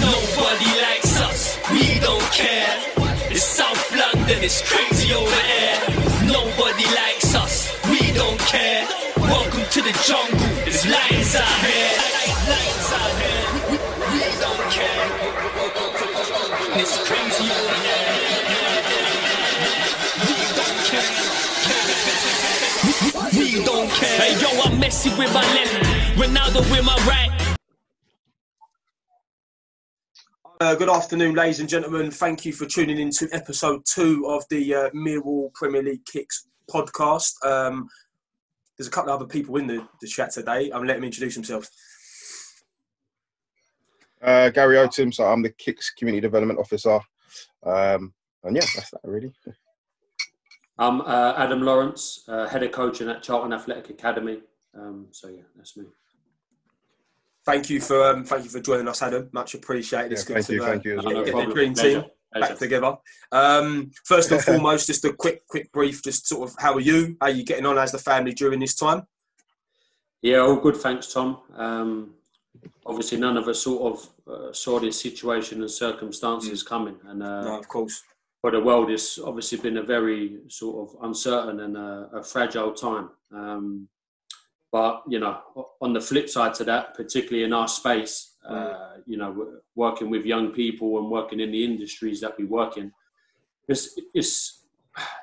Nobody likes us, we don't care. It's South London, it's crazy over there. Nobody likes us, we don't care. Welcome to the jungle, there's lions out here. Hey yo, I'm Messi with my left, Ronaldo with my right. Uh, good afternoon, ladies and gentlemen. Thank you for tuning in to episode two of the uh, Millwall Premier League Kicks podcast. Um, there's a couple of other people in the, the chat today. I'm letting them introduce themselves. Uh, Gary Otim, so I'm the Kicks Community Development Officer. Um, and yeah, that's that really. I'm uh, Adam Lawrence, uh, head of coaching at Charlton Athletic Academy. Um, so yeah, that's me. Thank you for um, thank you for joining us, Adam. Much appreciated. It's Yeah, good thank to you, uh, thank you as get well. the problem. dream Pleasure. team Pleasure. back together. Um, first and foremost, just a quick quick brief. Just sort of how are you? How are you getting on as the family during this time? Yeah, all good, thanks, Tom. Um, obviously, none of us sort of uh, saw this situation and circumstances coming, and uh, no, of course. For the world, it's obviously been a very sort of uncertain and a, a fragile time. Um, but you know, on the flip side to that, particularly in our space, uh, you know, working with young people and working in the industries that we work in, it's, it's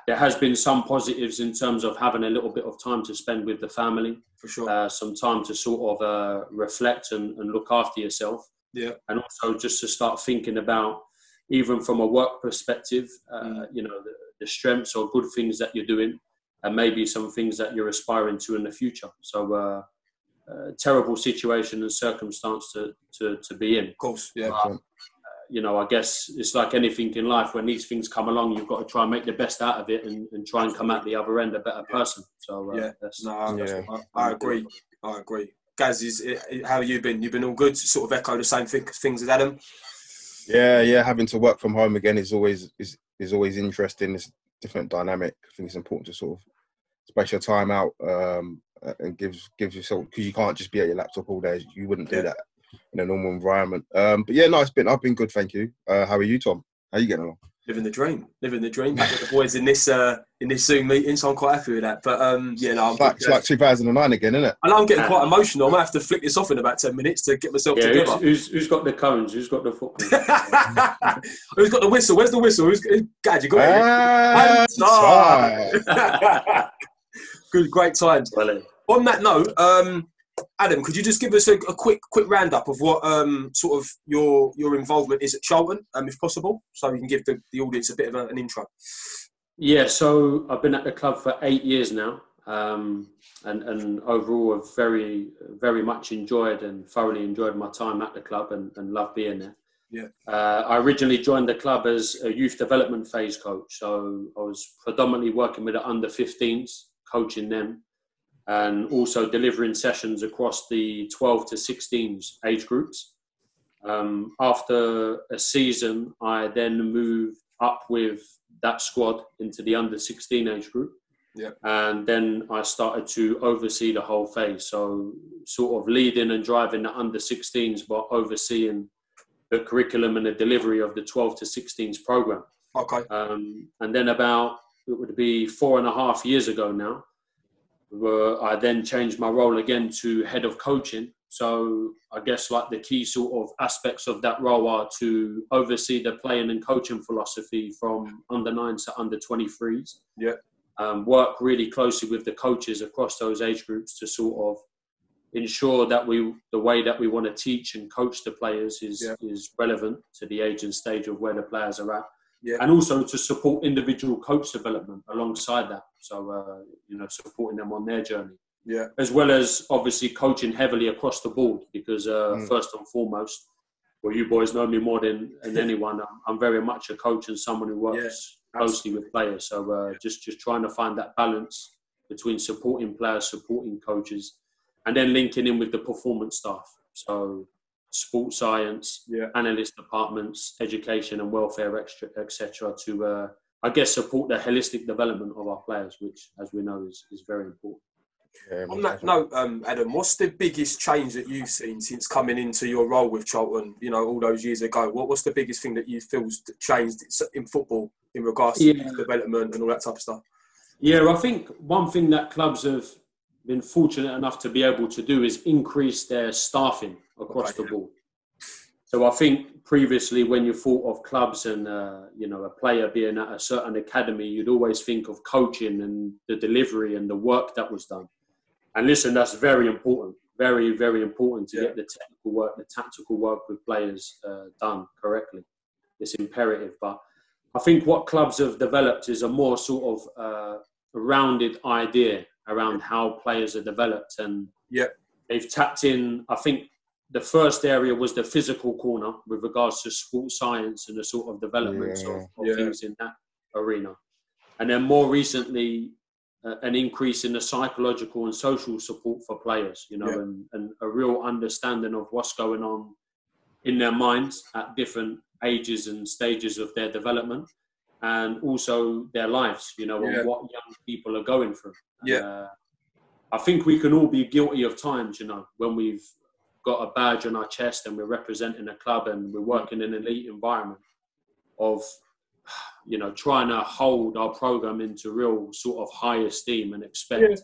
there has been some positives in terms of having a little bit of time to spend with the family, For sure. uh, some time to sort of uh, reflect and, and look after yourself yeah. and also just to start thinking about even from a work perspective uh, Mm. you know the, the strengths or good things that you're doing and maybe some things that you're aspiring to in the future so uh, uh, terrible situation and circumstance to, to, to be in Of course. Yeah. But, uh, you know i guess it's like anything in life when these things come along you've got to try and make the best out of it and, and try and come out the other end a better person so uh, Yeah. that's, No, I- that's Yeah. I I'm agree. I agree. Gaz, is how have you been? You've been all good. Sort of echo the same thing, things as Adam. Yeah, yeah, having to work from home again is always is, is always interesting. It's a different dynamic. I think it's important to sort of space your time out um, and gives gives yourself because you can't just be at your laptop all day. You wouldn't do Yeah. that in a normal environment. Um, but yeah, no, it's been I've been good, thank you. Uh, how are you, Tom? How you getting along? Living the dream, living the dream. Back with the boys in this uh, in this Zoom meeting, so I'm quite happy with that. But um, yeah, no, I'm It's like, it's like 2009 again, isn't it? I know I'm getting quite emotional. I might have to flick this off in about ten minutes to get myself yeah, together. who's, who's got the cones who's got the football Who's got the whistle? Where's the whistle? Who's Gad, you got Ah, it? time. Good, great times. well, On that note, um, Adam, could you just give us a, a quick quick roundup of what um, sort of your your involvement is at Charlton, um, if possible, so we can give the, the audience a bit of a, an intro. Yeah, so I've been at the club for eight years now, um, and and overall I've very very much enjoyed and thoroughly enjoyed my time at the club and, and love being there. Yeah. Uh, I originally joined the club as a youth development phase coach, so I was predominantly working with the under 15s, coaching them, and also delivering sessions across the 12 to 16s age groups. Um, after a season, I then moved up with that squad into the under 16 age group. Yeah. And then I started to oversee the whole phase. So, sort of leading and driving the under 16s, but overseeing the curriculum and the delivery of the 12 to 16s program. Okay. Um, and then about, it would be four and a half years ago now, I then changed my role again to head of coaching. So I guess like the key sort of aspects of that role are to oversee the playing and coaching philosophy from under nines to under 23s. Yeah. Um, work really closely with the coaches across those age groups to sort of ensure that we the way that we want to teach and coach the players is Yeah. is relevant to the age and stage of where the players are at Yeah. and also to support individual coach development alongside that. So uh, you know supporting them on their journey. Yeah. as well as obviously coaching heavily across the board because uh, Mm. first and foremost well you boys know me more than, than anyone. I'm, I'm very much a coach and someone who works closely with players. So uh, just just trying to find that balance between supporting players supporting coaches and then linking in with the performance staff. So sports science Yeah. analyst departments education and welfare extra etc to uh, I guess, support the holistic development of our players, which, as we know, is, is very important. Yeah, On that note, um, Adam, what's the biggest change that you've seen since coming into your role with Charlton? You know, all those years ago. What, what's the biggest thing that you feel's changed in football in regards to Yeah. development and all that type of stuff? Yeah, I think one thing that clubs have been fortunate enough to be able to do is increase their staffing across the board. So I think previously, when you thought of clubs and uh, you know a player being at a certain academy, you'd always think of coaching and the delivery and the work that was done. And listen, that's very important, very very important to Yeah. get the technical work, the tactical work with players uh, done correctly. It's imperative, but I think what clubs have developed is a more sort of uh, rounded idea around how players are developed, and Yeah. they've tapped in. I think the first area was the physical corner with regards to sports science and the sort of developments of, of Yeah. things in that arena, and then more recently. Uh, an increase in the psychological and social support for players, you know, Yeah. and, and a real understanding of what's going on in their minds at different ages and stages of their development and also their lives, you know, Yeah. and what young people are going through. Yeah. Uh, I think we can all be guilty of times, you know, when we've got a badge on our chest and we're representing a club and we're working in an elite environment of, you know, trying to hold our program into real sort of high esteem and expect Yeah.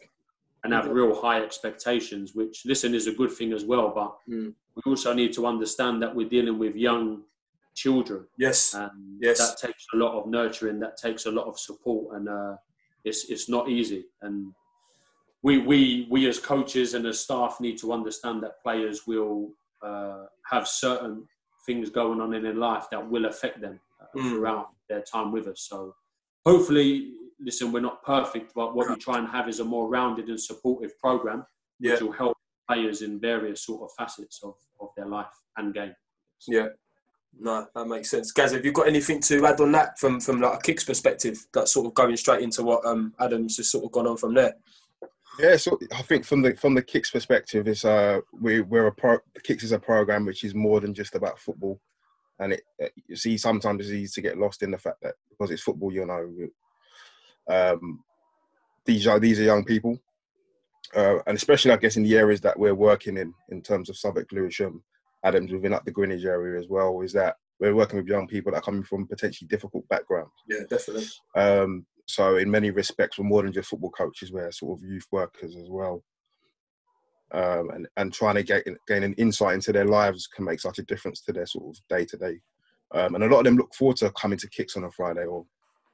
and have real high expectations, which listen is a good thing as well. But Mm. we also need to understand that we're dealing with young children, Yes. and Yes. that takes a lot of nurturing, that takes a lot of support, and uh, it's it's not easy. And we we we as coaches and as staff need to understand that players will uh, have certain things going on in their life that will affect them uh, Mm. throughout their time with us. So hopefully, listen, we're not perfect, but what we try and have is a more rounded and supportive program Yeah. which will help players in various sort of facets of, of their life and game. Yeah. No, that makes sense. Gaz, have you got anything to add on that from from like a kicks perspective? That's sort of going straight into what um, Adam's has sort of gone on from there. Yeah, so I think from the from the kicks perspective, is uh we we're a pro kicks is a program which is more than just about football, and it uh, you see sometimes it's easy to get lost in the fact that because it's football, you know, um, these are these are young people, uh, and especially I guess in the areas that we're working in in terms of Southwark, Lewisham, Adams within up the Greenwich area as well, is that we're working with young people that are coming from potentially difficult backgrounds. Yeah, definitely. Um, so in many respects, we're more than just football coaches. We're sort of youth workers as well. Um, and, and trying to get, gain an insight into their lives can make such a difference to their sort of day to day. Um, and a lot of them look forward to coming to kicks on a Friday or,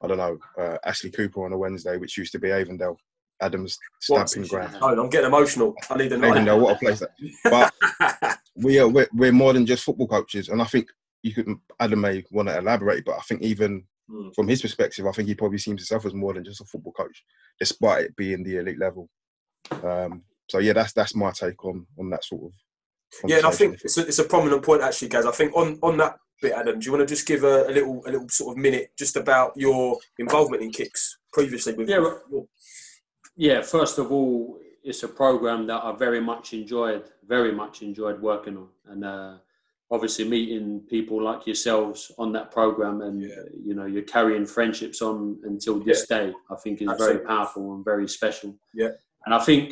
I don't know, uh, Ashley Cooper on a Wednesday, which used to be Avondale, Adams stamping ground. Oh, I'm getting emotional. I need a night. Avondale, what a place that. But we are we're, we're more than just football coaches, and I think you could Adam may want to elaborate, but I think even Hmm. from his perspective, I think he probably sees himself as more than just a football coach, despite it being the elite level. Um, so yeah, that's that's my take on on that sort of. Yeah, and I think it's a, it's a prominent point actually, guys. I think on, on that bit, Adam, do you want to just give a, a little a little sort of minute just about your involvement in kicks previously with? Yeah, well- Yeah, first of all, it's a program that I very much enjoyed, very much enjoyed working on, and uh, obviously meeting people like yourselves on that program, and Yeah. you know you're carrying friendships on until this day. I think is Absolutely. very powerful and very special. Yeah. and I think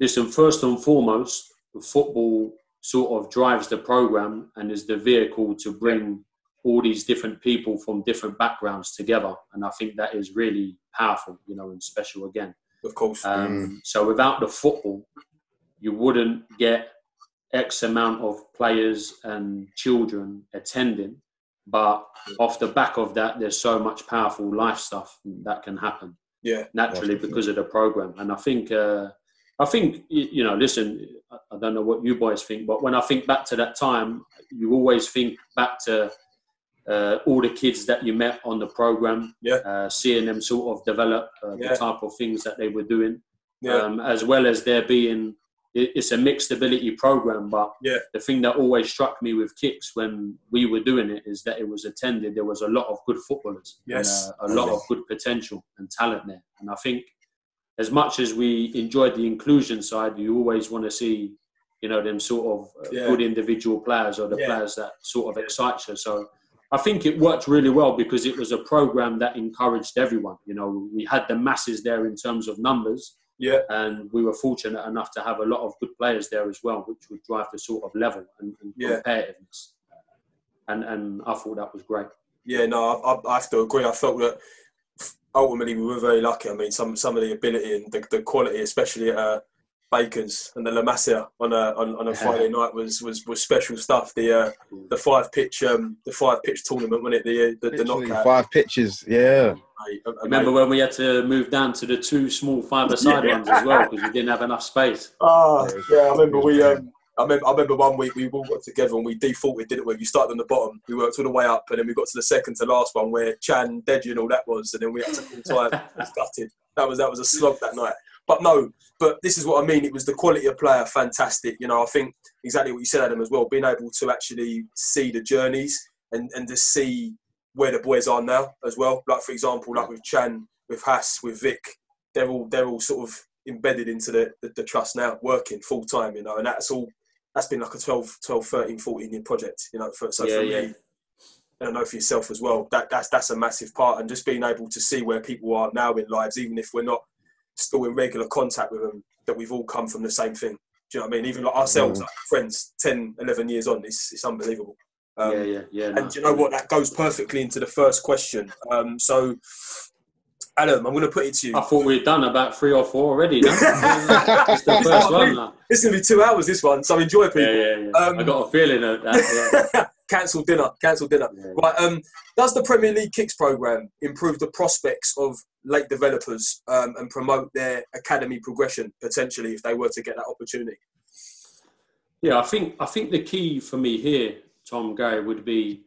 listen, first and foremost, football sort of drives the program and is the vehicle to bring all these different people from different backgrounds together, and I think that is really powerful, you know, and special again. Of course. Um, So without the football, you wouldn't get X amount of players and children attending. But off the back of that, there's so much powerful life stuff that can happen yeah, naturally Definitely. because of the program. And I think, uh, I think you know, listen, I I don't know what you boys think, but when I think back to that time, you always think back to uh, all the kids that you met on the program, Yeah. uh, seeing them sort of develop uh, Yeah. the type of things that they were doing, yeah, um, as well as there being it's a mixed ability program, but Yeah. the thing that always struck me with kicks when we were doing it is that it was attended. There was a lot of good footballers, Yes. and, uh, a lot of good potential and talent there. And I think, as much as we enjoyed the inclusion side, you always want to see, you know, them sort of uh, good individual players or the players that sort of excite you. So I think it worked really well because it was a program that encouraged everyone. You know, we had the masses there in terms of numbers, Yeah, and we were fortunate enough to have a lot of good players there as well, which would drive the sort of level and, and Yeah. competitiveness. And and I thought that was great. yeah. No, I, I, have to agree. I felt that ultimately we were very lucky. I mean, some some of the ability and the, the quality, especially at uh, Bacon's and the La Masia on a on, on a Friday night was was was special stuff. The uh, the five pitch um, the five pitch tournament, wasn't it? The uh, the, the knockout. five pitches. Yeah. Mate, amazing. Remember when we had to move down to the two small five-a-side Yeah. ones as well because we didn't have enough space. Oh, yeah, I remember we. Um, I remember, I remember one week we all got together and we defaulted, didn't we? You started on the bottom, we worked all the way up, and then we got to the second to last one where Chan, Deji, and all that was, and then we had to full time. It was gutted. That was that was a slog that night. But no, but this is what I mean. It was the quality of player, fantastic. You know, I think exactly what you said, Adam, as well. Being able to actually see the journeys and and to see where the boys are now as well. Like for example, like with Chan, with Hass, with Vic, they're all they're all sort of embedded into the, the, the trust now, working full time, you know, and that's all that's been like a 12, 12 13, 14 year project, you know, for, so Yeah, for yeah. me, and I don't know for yourself as well, that, that's, that's a massive part. And just being able to see where people are now in lives, even if we're not still in regular contact with them, that we've all come from the same thing. Do you know what I mean? Even like ourselves, Mm. like friends, 10, 11 years on, it's, it's unbelievable. Um, yeah, yeah, yeah. no. and do you know what? That goes perfectly into the first question. Um, so, Adam, I'm going to put it to you. I thought we'd done about three or four already. No? it's the first one. No? It's going to be two hours, this one, so enjoy, people. Yeah, yeah, yeah. Um, I got a feeling of that. Yeah. cancel dinner. Cancel dinner. Yeah. Right. Um, does the Premier League Kicks program improve the prospects of late developers um, and promote their academy progression potentially if they were to get that opportunity? Yeah, I think I think the key for me here, Tom Gary, would be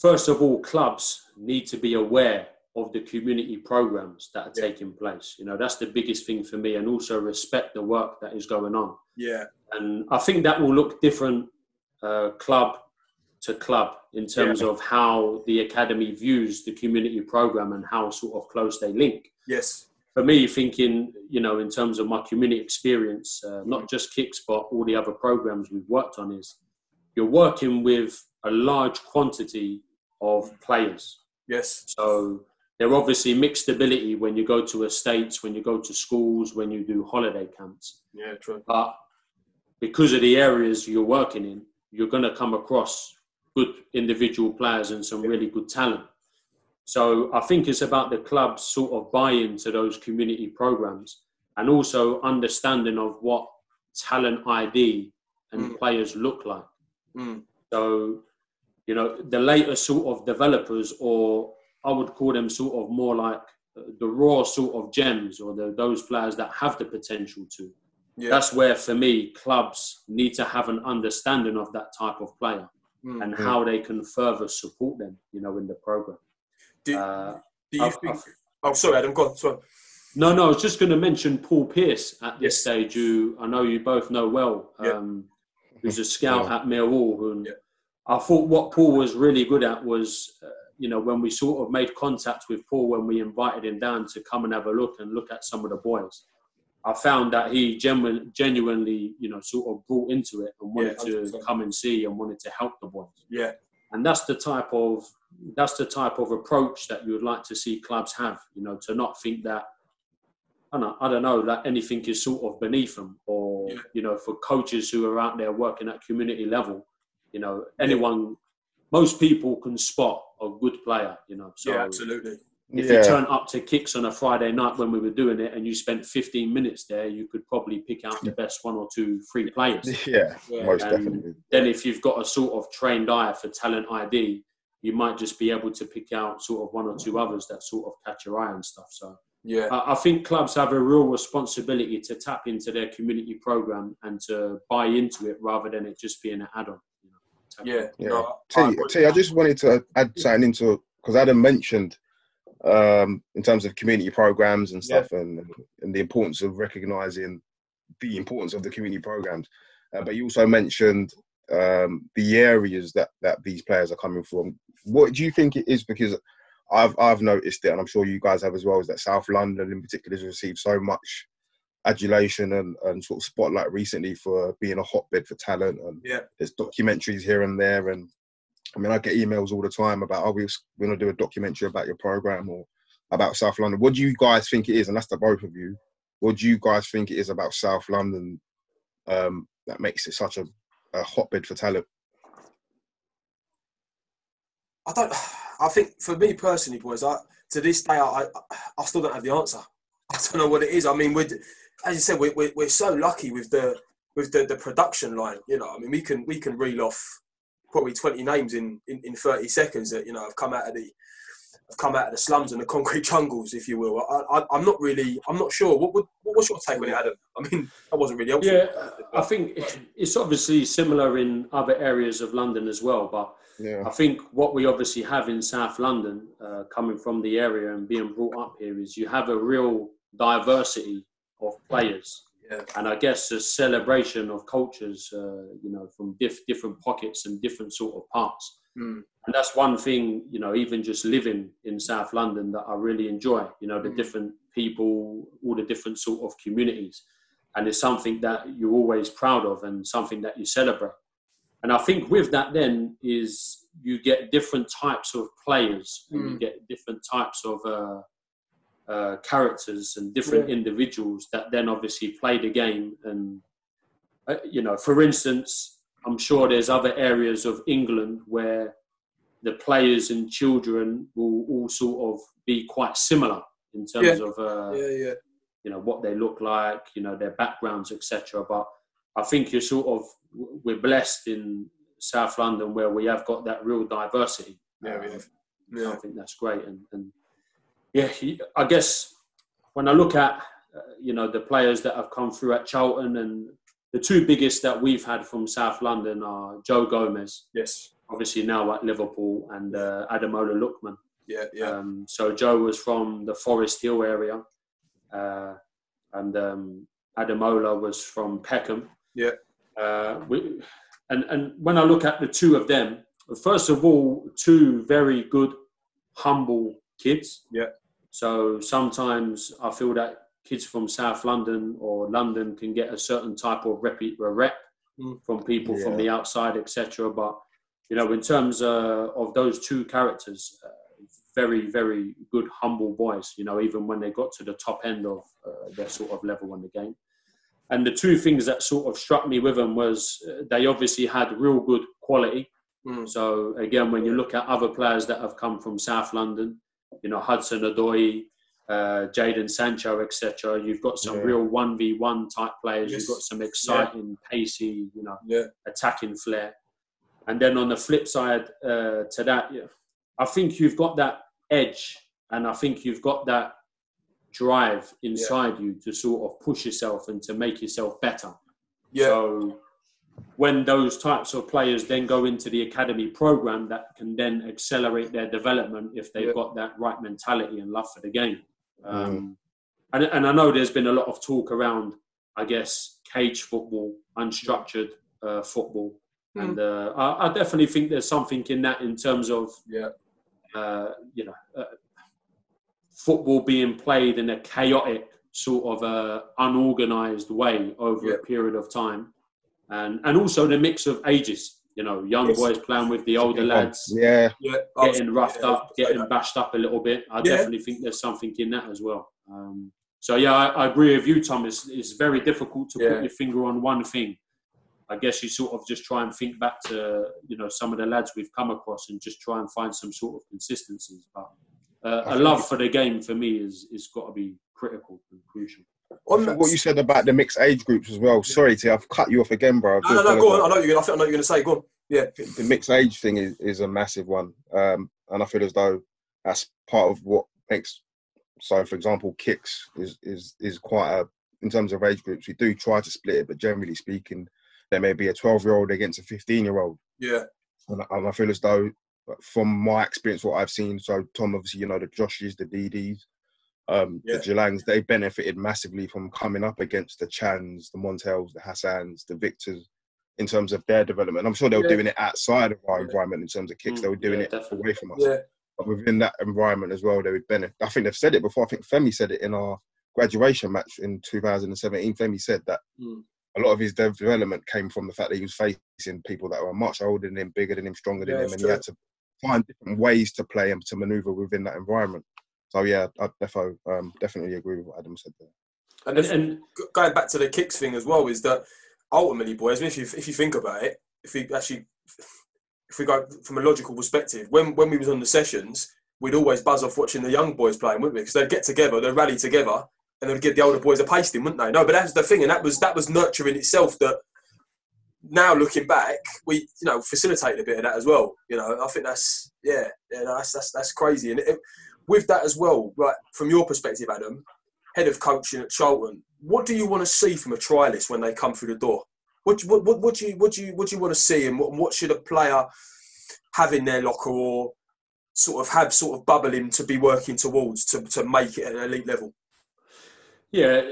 first of all, clubs need to be aware of the community programs that are Yeah. taking place. You know, that's the biggest thing for me, and also respect the work that is going on. Yeah. And I think that will look different uh, club to club in terms of how the academy views the community program and how sort of close they link Yes. for me, thinking, you know, in terms of my community experience, uh, not just kicks, but all the other programs we've worked on, is you're working with a large quantity of players. Yes. So they're obviously mixed ability when you go to estates, when you go to schools, when you do holiday camps. Yeah. True. But because of the areas you're working in, you're going to come across good individual players and some really good talent. So I think it's about the club's sort of buy-in to those community programs and also understanding of what talent ID and Mm. players look like. Mm. So, you know, the later sort of developers, or I would call them sort of more like uh, the raw sort of gems, or the, those players that have the potential to. Yeah. That's where, for me, clubs need to have an understanding of that type of player Mm. and how they can further support them, you know, in the program. do, Uh, do you I've- think? I've- Oh, sorry, Adam. Go on. Sorry. no, no, I was just going to mention Paul Pierce at this Yes. stage, who I know you both know well, Yeah. um, who's a scout Yeah. at Millwall. And Yeah. I thought what Paul was really good at was, uh, you know, when we sort of made contact with Paul when we invited him down to come and have a look and look at some of the boys. I found that he genu- genuinely, you know, sort of brought into it and wanted Yeah, to come and see and wanted to help the boys Yeah. and that's the type of that's the type of approach that you would like to see clubs have you know to not think that I don't know, I don't know that anything is sort of beneath them or Yeah. you know for coaches who are out there working at community level you know anyone most people can spot a good player you know so yeah. Absolutely. If yeah. you turn up to kicks on a Friday night when we were doing it and you spent 15 minutes there you could probably pick out the best one or two free players yeah, Yeah. most And definitely. then if you've got a sort of trained eye for talent ID, you might just be able to pick out sort of one or two others that sort of catch your eye and stuff. So Yeah. I I think clubs have a real responsibility to tap into their community program and to buy into it rather than it just being an add-on. You know, Yeah. Yeah. No, I T, agree. T, I just wanted to add something into because Adam mentioned um, in terms of community programs and stuff and, and the importance of recognizing the importance of the community programs. Uh, but you also mentioned um, the areas that, that these players are coming from. What do you think it is? Because I've I've noticed it, and I'm sure you guys have as well. Is that South London in particular has received so much adulation and, and sort of spotlight recently for being a hotbed for talent and Yeah. there's documentaries here and there and I mean, I get emails all the time about, oh, we're going to do a documentary about your program or about South London. What do you guys think it is? And that's the both of you. What do you guys think it is about South London um, that makes it such a, a hotbed for talent? I don't. I think for me personally, boys, I, to this day, I, I still don't have the answer. I don't know what it is. I mean, we're, as you said, we're, we're, we're so lucky with the with the, the production line. You know, I mean, we can we can reel off probably 20 names in, in, in 30 seconds that you know have come out of the have come out of the slums and the concrete jungles, if you will. I, am not really, I'm not sure. What, what, what's your take on it, Adam? I mean, that wasn't really helpful. Yeah, I think it's obviously similar in other areas of London as well, but yeah. I think what we obviously have in South London, uh, coming from the area and being brought up here, is you have a real diversity of players. Yeah. And I guess a celebration of cultures, uh, you know, from diff- different pockets and different sort of parts. Mm. And that's one thing, you know, even just living in South London that I really enjoy, you know, the mm. different people, all the different sort of communities. And it's something that you're always proud of and something that you celebrate. And I think with that, then, is you get different types of players and mm. you get different types of uh, uh, characters and different yeah. individuals that then obviously play the game. And, uh, you know, for instance, I'm sure there's other areas of England where the players and children will all sort of be quite similar in terms yeah. of uh, yeah, yeah. you know what they look like, you know their backgrounds, etc. But I think you're sort of we're blessed in South London where we have got that real diversity. Yeah, um, yeah. I think that's great, and, and yeah, I guess when I look at uh, you know the players that have come through at Charlton and the two biggest that we've had from South London are Joe Gomez. Yes. Obviously now at Liverpool and uh, Ademola Lookman. Yeah, yeah. Um, so Joe was from the Forest Hill area, uh, and um, Ademola was from Peckham. Yeah. Uh, we, and and when I look at the two of them, first of all, two very good, humble kids. Yeah. So sometimes I feel that kids from South London or London can get a certain type of rep, rep mm. from people yeah. from the outside, etc. But you know, in terms uh, of those two characters, uh, very, very good, humble boys. You know, even when they got to the top end of uh, their sort of level in the game. And the two things that sort of struck me with them was uh, they obviously had real good quality. Mm. So again, when you look at other players that have come from South London, you know Hudson Odoi, uh, Jadon Sancho, etc. You've got some yeah. real one v one type players. Yes. You've got some exciting, yeah. pacey, you know, yeah. attacking flair. And then on the flip side uh, to that, I think you've got that edge, and I think you've got that drive inside you to sort of push yourself and to make yourself better. Yeah. So when those types of players then go into the academy program that can then accelerate their development if they've got that right mentality and love for the game. Um, mm. and, and I know there's been a lot of talk around, I guess, cage football, unstructured uh, football. Mm. And uh, I, I, definitely think there's something in that in terms of, yeah. Uh, you know, uh, football being played in a chaotic sort of uh, unorganized way over yeah. a period of time. And, and also the mix of ages you know, young yes. boys playing with the older lads. Yeah. yeah. Getting roughed yeah, up, getting bashed up a little bit. I yeah. definitely think there's something in that as well. Um, so yeah, I, I, agree with you, Tom. It's, it's very difficult to put your finger on one thing. I guess you sort of just try and think back to you know some of the lads we've come across and just try and find some sort of consistencies. But uh, a love for the game for me is is got to be critical and crucial. On what you said about the mixed age groups as well. Sorry, T, I've cut you off again, bro. No, no, no, go on. I know you're gonna. I know you're gonna say. Go on. Yeah. The mixed age thing is, is a massive one, um, and I feel as though that's part of what makes. So, for example, kicks is is is quite a in terms of age groups. We do try to split it, but generally speaking, there may be a 12 year old against a 15 year old. Yeah. And, and, I feel as though, from my experience, what I've seen. So, Tom, obviously, you know the Joshes, the DDs, um, yeah. The Jalangs, they benefited massively from coming up against the Chans, the Montels, the Hassans, the Victors in terms of their development. I'm sure they were yeah. doing it outside of our yeah. environment in terms of kicks. Mm, they were doing it definitely. away from us. But within that environment as well, they would benefit. I think they've said it before. I think Femi said it in our graduation match in 2017. Femi said that mm. a lot of his development came from the fact that he was facing people that were much older than him, bigger than him, stronger than him, and he had to find different ways to play and to maneuver within that environment. So yeah, I defo, um, definitely agree with what Adam said there. And, And, and going back to the kicks thing as well is that ultimately, boys, if you if you think about it, if we actually if we go from a logical perspective, when when we was on the sessions, we'd always buzz off watching the young boys playing, wouldn't we? Because they'd get together, they'd rally together, and they'd give the older boys a pasting, wouldn't they? No, but that's the thing, and that was that was nurturing itself. That now looking back, we you know facilitated a bit of that as well. You know, I think that's yeah, yeah, that's that's that's crazy. And it, with that as well, right from your perspective, Adam, head of coaching at Charlton, what do you want to see from a trialist when they come through the door? What do- what what, what do you what do you what do you want to see, and what, what should a player have in their locker or sort of have sort of bubbling to be working towards to, to make it at an elite level? Yeah,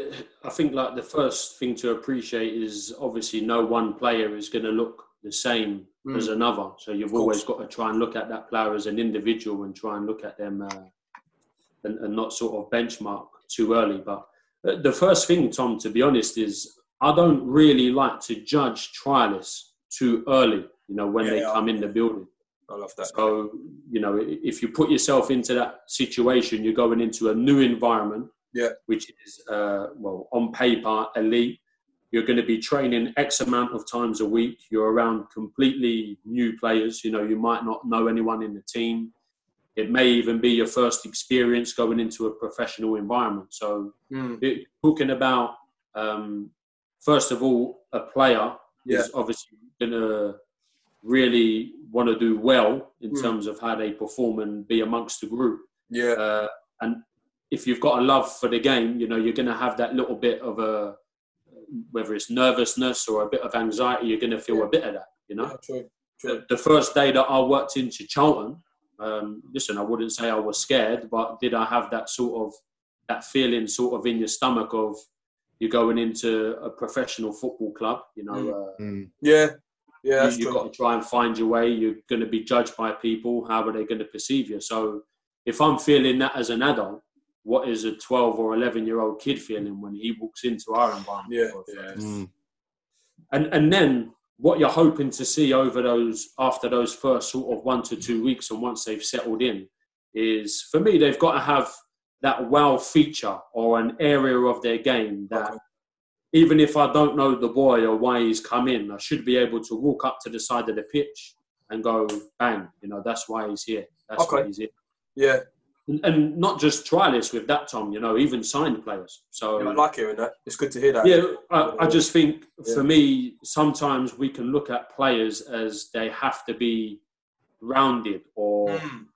I think like the first thing to appreciate is obviously no one player is going to look the same Mm. as another. So you've always got to try and look at that player as an individual and try and look at them uh, and, and not sort of benchmark too early. But uh, the first thing, Tom, to be honest, is I don't really like to judge trialists too early. You know, when Yeah, they yeah. come in the building. I love that. So, you know, if you put yourself into that situation, you're going into a new environment, Yeah. which is, uh, well, on paper, elite. You're going to be training X amount of times a week. You're around completely new players. You know, you might not know anyone in the team. It may even be your first experience going into a professional environment. So, Mm. it- talking about, um, first of all, a player is obviously going to really want to do well in Mm. terms of how they perform and be amongst the group. Yeah, Uh, and if you've got a love for the game, you know, you're going to have that little bit of a, whether it's nervousness or a bit of anxiety, you're going to feel Yeah. a bit of that, you know yeah, true, true. the, the first day that I worked into Charlton, um, listen, I wouldn't say I was scared, but did I have that sort of that feeling sort of in your stomach of you're going into a professional football club, you know, Mm. uh, Mm. Yeah, yeah, that's you, have got to try and find your way. You're going to be judged by people. How are they going to perceive you? So if I'm feeling that as an adult, what is a 12 or 11 year old kid feeling when he walks into our environment? Yeah, yeah. Mm. and and then what you're hoping to see over those after those first sort of one to two weeks and once they've settled in is for me they've got to have that wow feature or an area of their game that Okay. even if I don't know the boy or why he's come in, I should be able to walk up to the side of the pitch and go bang, you know, that's why he's here. That's Okay. why he's here. Yeah, And, not just trialists with that, Tom, you know, even signed players. So yeah, I like hearing that. It's good to hear that. yeah, I, I just think Yeah. for me, sometimes we can look at players as they have to be rounded, or Mm.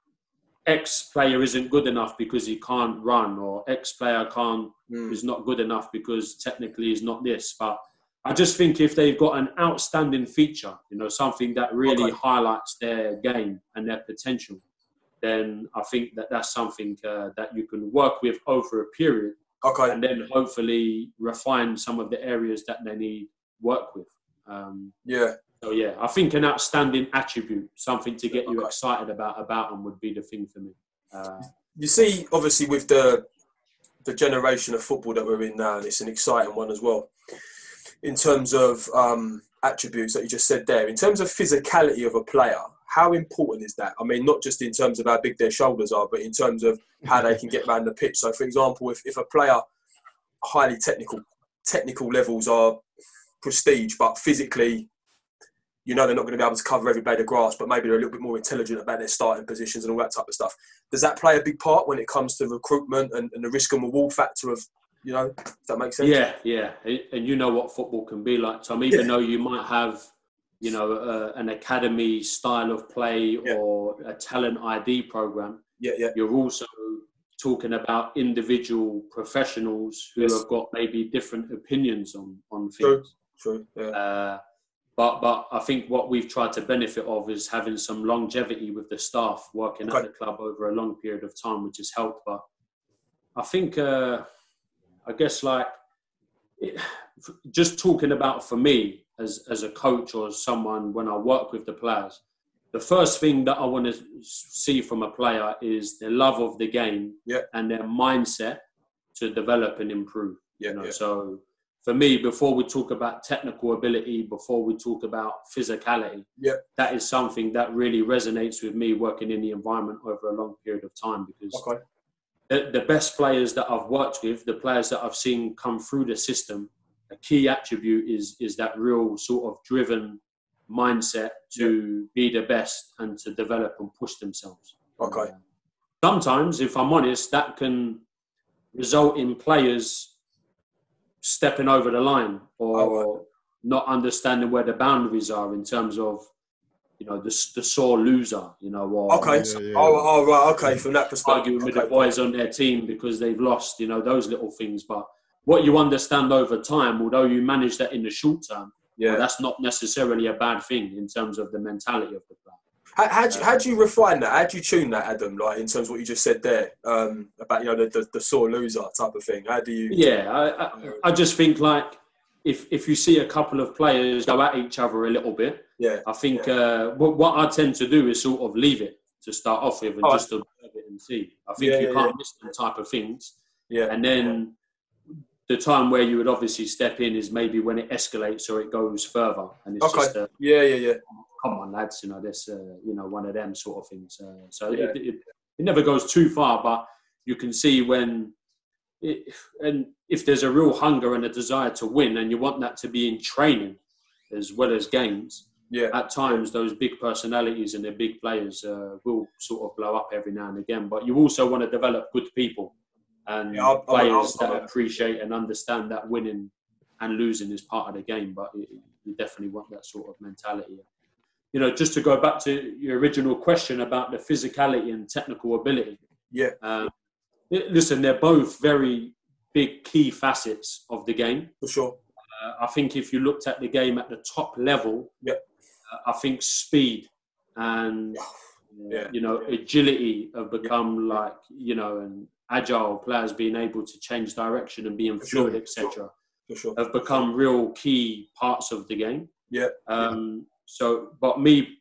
X player isn't good enough because he can't run, or X player can't Mm. is not good enough because technically he's not this. But I just think if they've got an outstanding feature, you know, something that really Okay. highlights their game and their potential, then I think that that's something uh, that you can work with over a period Okay. and then hopefully refine some of the areas that they need work with. Um, Yeah. so yeah, I think an outstanding attribute, something to get you Okay. excited about about them, would be the thing for me. Uh, You see, obviously, with the the generation of football that we're in now, and it's an exciting one as well. In terms of um, attributes that you just said there, in terms of physicality of a player, how important is that? I mean, not just in terms of how big their shoulders are, but in terms of how they can get around the pitch. So, for example, if, if a player highly technical technical levels are prestige, but physically you know they're not going to be able to cover every blade of grass, but maybe they're a little bit more intelligent about their starting positions and all that type of stuff. Does that play a big part when it comes to recruitment and, and the risk and reward factor of, you know, if that makes sense? yeah, yeah, and and you know what football can be like, Tom. Even Yeah. though you might have, you know, uh, an academy style of play Yeah. or a talent ID program, Yeah, yeah, you're also talking about individual professionals who Yes. have got maybe different opinions on on True. things. true. Yeah. Uh, but but I think what we've tried to benefit of is having some longevity with the staff working Okay. at the club over a long period of time, which has helped. But I think uh, I guess like it, just talking about for me as as a coach or as someone when I work with the players, the first thing that I want to see from a player is their love of the game Yeah. and their mindset to develop and improve Yeah, you know yeah. so for me, before we talk about technical ability, before we talk about physicality, Yep. that is something that really resonates with me working in the environment over a long period of time because Okay. The, the best players that I've worked with, the players that I've seen come through the system, a key attribute is is that real sort of driven mindset to be the best and to develop and push themselves. Okay. Sometimes, if I'm honest, that can result in players stepping over the line or Oh, not understanding where the boundaries are in terms of, you know, the, the sore loser, you know, or Okay. Yeah, yeah. Oh, oh, right. Okay. From that perspective. arguing with the boys on their team because they've lost, you know, those little things. But what you understand over time, although you manage that in the short term, Yeah. that's not necessarily a bad thing in terms of the mentality of the player. How, how, do you, how do you refine that? How do you tune that, Adam? Like in terms of what you just said there um, about you know the, the, the sore loser type of thing. How do you? Yeah, I, I, I just think like if if you see a couple of players go at each other a little bit, Yeah. I think uh, what, what I tend to do is sort of leave it to start off with and Oh, just observe it and see. I think Yeah, you can't yeah. miss them type of things. Yeah. And then the time where you would obviously step in is maybe when it escalates or it goes further, and it's Okay. just a Yeah. Yeah. Yeah. come on, lads, you know, this, uh, you know, one of them sort of things. Uh, so Yeah. it, it, it never goes too far, but you can see when, and if there's a real hunger and a desire to win, and you want that to be in training as well as games, Yeah. at times those big personalities and the big players uh, will sort of blow up every now and again. But you also want to develop good people and Yeah, I'll- I'll- players I'll- that appreciate and understand that winning and losing is part of the game. But it, you definitely want that sort of mentality. You know, just to go back to your original question about the physicality and technical ability. Yeah. Um, listen, they're both very big key facets of the game. For sure. Uh, I think if you looked at the game at the top level, Yep. uh, I think speed and Yeah. you know agility have become like you know and agile players being able to change direction and being For sure, fluid, for etc. For sure. Have become real key parts of the game. Yeah. Um, so, but me,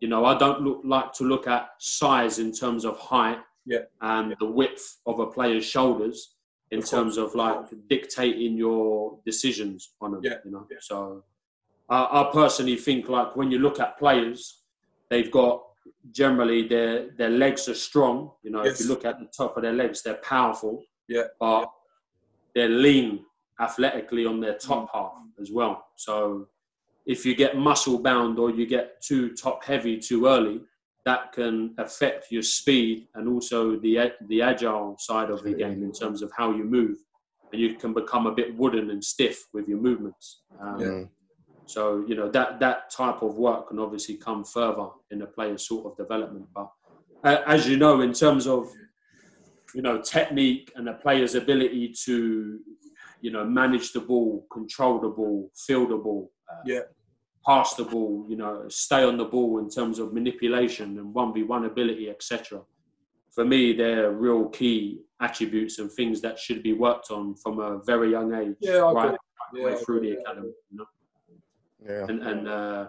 you know, I don't look like to look at size in terms of height Yeah. and the width of a player's shoulders in Of course. terms of like dictating your decisions on them. Yeah. You know, Yeah. so I, I personally think like when you look at players, they've got generally their their legs are strong. You know, if you look at the top of their legs, they're powerful. Yeah. But they're lean athletically on their top mm. half as well. So if you get muscle bound or you get too top heavy too early, that can affect your speed and also the the agile side of the game in terms of how you move, and you can become a bit wooden and stiff with your movements. Um, Yeah. So you know that that type of work can obviously come further in a player's sort of development. But uh, as you know, in terms of you know technique and a player's ability to you know manage the ball, control the ball, field the ball, uh, Yeah. Pass the ball, you know, stay on the ball in terms of manipulation and one v one ability, etc. For me, they're real key attributes and things that should be worked on from a very young age, Yeah, I right agree. way Yeah, through the academy. You know? Yeah. and and uh,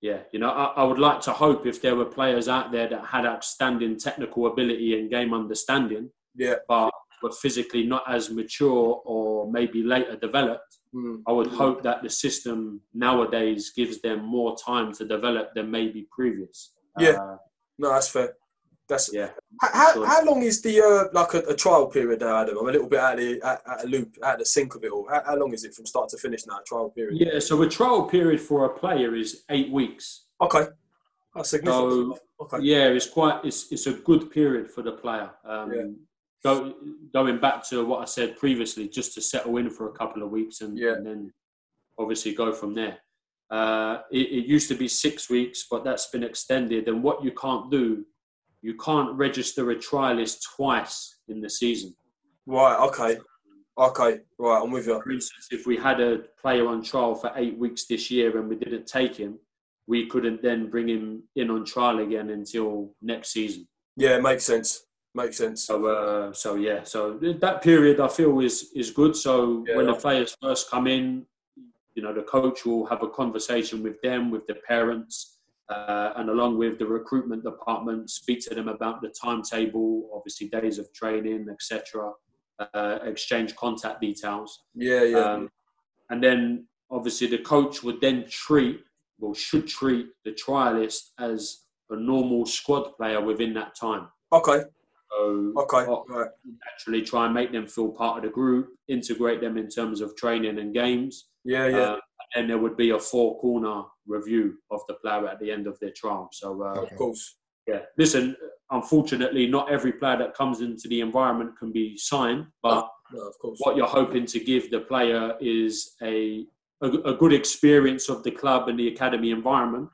yeah, you know, I, I would like to hope if there were players out there that had outstanding technical ability and game understanding, Yeah. but were physically not as mature or maybe later developed. Mm. I would hope that the system nowadays gives them more time to develop than maybe previous. Yeah. Uh, No, that's fair. That's yeah. How, how, Sure. how long is the uh, like a, a trial period now, Adam? I'm a little bit out of the out, out of loop, out of the sync of it all. How, how long is it from start to finish now? Trial period. Yeah. So a trial period for a player is eight weeks. Okay. That's significant. okay. Yeah, it's quite. It's it's a good period for the player. Um, Yeah. Go, going back to what I said previously, just to settle in for a couple of weeks and, Yeah. and then obviously go from there. Uh, it, it used to be six weeks, but that's been extended. And what you can't do, you can't register a trialist twice in the season. Right. Okay. Okay. Right. I'm with you. For instance, if we had a player on trial for eight weeks this year and we didn't take him, we couldn't then bring him in on trial again until next season. Yeah. it Makes sense. Makes sense. So, uh, so yeah, so that period I feel is is good. So Yeah. when the players first come in, you know, the coach will have a conversation with them, with the parents, uh, and along with the recruitment department, speak to them about the timetable, obviously days of training, etc. uh, exchange contact details. Yeah, yeah. Um, and then obviously the coach would then treat, or should treat, the trialist as a normal squad player within that time. okay, So okay, right. naturally try and make them feel part of the group, integrate them in terms of training and games. Yeah, yeah. Uh, and there would be a four corner review of the player at the end of their trial. So, uh, of course. yeah, listen, unfortunately, not every player that comes into the environment can be signed, but No, of course. what you're hoping to give the player is a, a, a good experience of the club and the academy environment,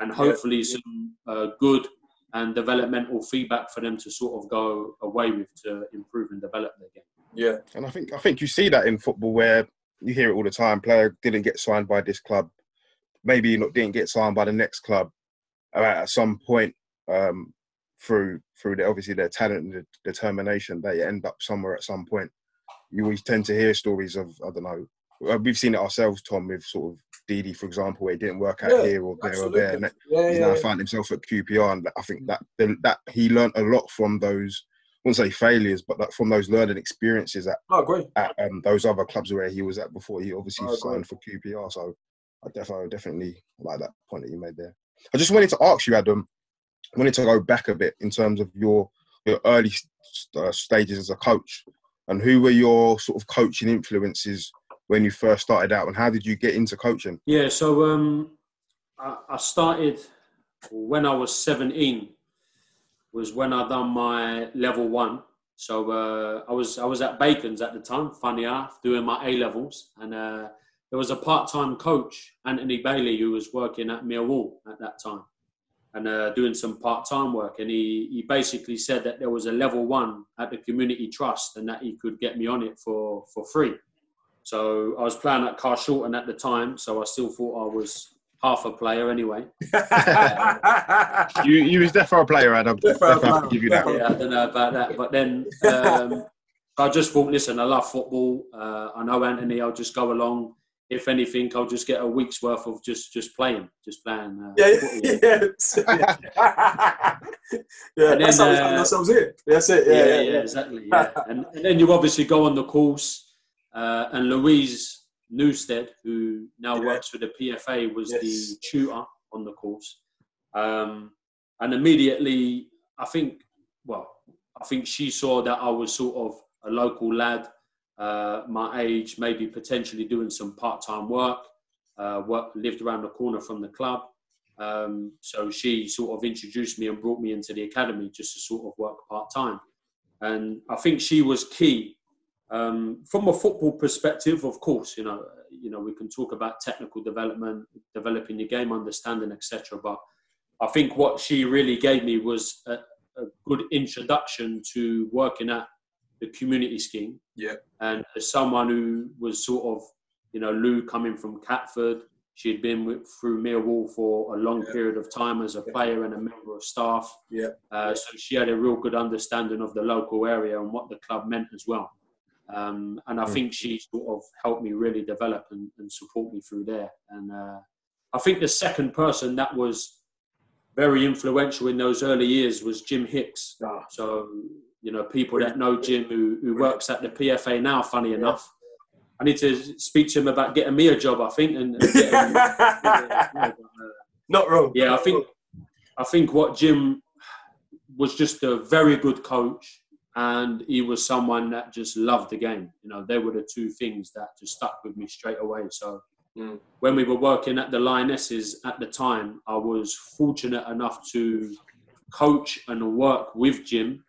and hopefully some uh, good and developmental feedback for them to sort of go away with to improve and develop their game. Yeah, And I think I think you see that in football where you hear it all the time. Player didn't get signed by this club, maybe not didn't get signed by the next club. Uh, At some point, um, through through the, obviously their talent and the determination, they end up somewhere at some point. You always tend to hear stories of I don't know. Uh, We've seen it ourselves, Tom, with sort of Didi, for example, where it didn't work out Yeah, here or there absolutely. or there. And yeah, he's yeah. now found himself at QPR, and I think that that he learned a lot from those. I wouldn't say failures, but that from those learning experiences at at um, those other clubs where he was at before he obviously signed for QPR. So I definitely definitely like that point that you made there. I just wanted to ask you, Adam. I wanted to go back a bit in terms of your your early st- uh, stages as a coach, and who were your sort of coaching influences when you first started out, and how did you get into coaching? Yeah, so um, I, I started when I was 17. Was when I done my level one. So uh, I was I was at Bacon's at the time. Funny enough, doing my A levels, and uh, there was a part-time coach, Anthony Bailey, who was working at Millwall at that time, and uh, doing some part-time work. And he he basically said that there was a level one at the community trust, and that he could get me on it for for free. So I was playing at Carshalton at the time, so I still thought I was half a player anyway. You you was there for a player, Adam. Definitely a Definitely player. give you that. Yeah, I don't know about that, but then um, I just thought, listen, I love football. Uh, I know Anthony. I'll just go along. If anything, I'll just get a week's worth of just just playing, just playing. Uh, yeah, yeah, yeah. yeah, And that's, then, how, uh, that's how it was it. That's it. yeah, Yeah, yeah, yeah, yeah. exactly. Yeah. and, and then you obviously go on the course, uh, and Louise Newstead, who now Yeah. works for the PFA, was Yes. the tutor on the course. Um, and immediately, I think, well, I think she saw that I was sort of a local lad, uh, my age, maybe potentially doing some part-time work. Uh, work lived around the corner from the club. Um, so she sort of introduced me and brought me into the academy just to sort of work part time. And I think she was key um, from a football perspective. Of course, you know, you know, we can talk about technical development, developing your game understanding, etc. But I think what she really gave me was a, a good introduction to working at the community scheme. Yeah. And as someone who was sort of, you know, Lou coming from Catford, she had been with, through Millwall for a long Yeah. period of time as a player and a member of staff. Yeah. Uh, so she had a real good understanding of the local area and what the club meant as well. Um, and I Mm. think she sort of helped me really develop and, and support me through there. And uh, I think the second person that was very influential in those early years was Jim Hicks. Ah. So, you know, people that know Jim who, who works at the PFA now, funny Yeah. enough. I need to speak to him about getting me a job, I think. And, and getting, uh, Not wrong. yeah, I think. I think what Jim was just a very good coach, and he was someone that just loved the game. You know, they were the two things that just stuck with me straight away. So Mm. when we were working at the Lionesses at the time, I was fortunate enough to coach and work with Jim,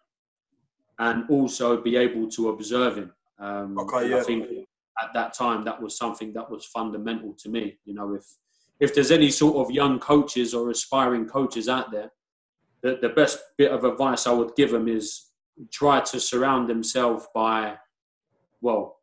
and also be able to observe him. Um, Okay, and I think at that time that was something that was fundamental to me. You know, if if there's any sort of young coaches or aspiring coaches out there, the, the best bit of advice I would give them is try to surround themselves by, well,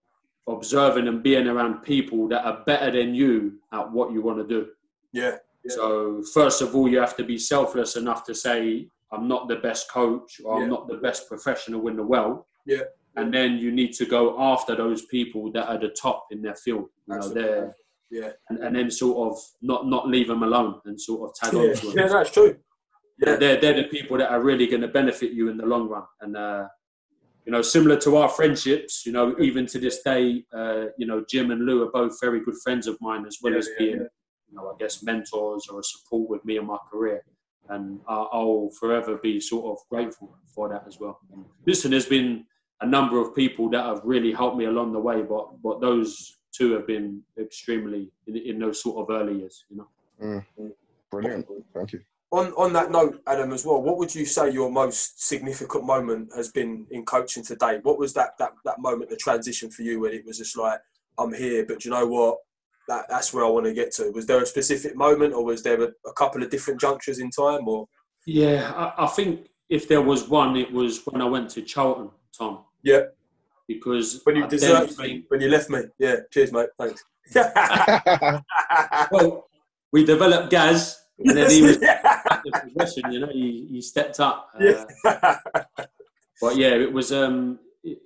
observing and being around people that are better than you at what you want to do. Yeah. Yeah. So first of all, you have to be selfless enough to say, I'm not the best coach or Yeah. I'm not the best professional in the world. Yeah. And then you need to go after those people that are the top in their field. You know, they're, Yeah. and, and then sort of not not leave them alone and sort of tag on to them. yeah, that's true. Yeah. They're, they're the people that are really going to benefit you in the long run. And uh, you know, similar to our friendships, you know, even to this day, uh, you know, Jim and Lou are both very good friends of mine, as well Yeah, as yeah, being, yeah. you know, I guess mentors or a support with me in my career. And I'll forever be sort of grateful for that as well. Listen, there's been a number of people that have really helped me along the way, but but those two have been extremely in, in those sort of early years, you know. Brilliant. Thank you. On on that note, Adam, as well, what would you say your most significant moment has been in coaching today? What was that that that moment, the transition for you, when it was just like, I'm here, but you know what? That that's where I want to get to. Was there a specific moment, or was there a, a couple of different junctures in time, or Yeah, I, I think if there was one, it was when I went to Charlton, Tom. Yeah. Because when you deserted me, think- when you left me? Yeah. Cheers, mate. Thanks. well, we developed Gaz, and then he was the progression. You know, he, he stepped up. Uh, Yeah. but yeah, it was. Um, it,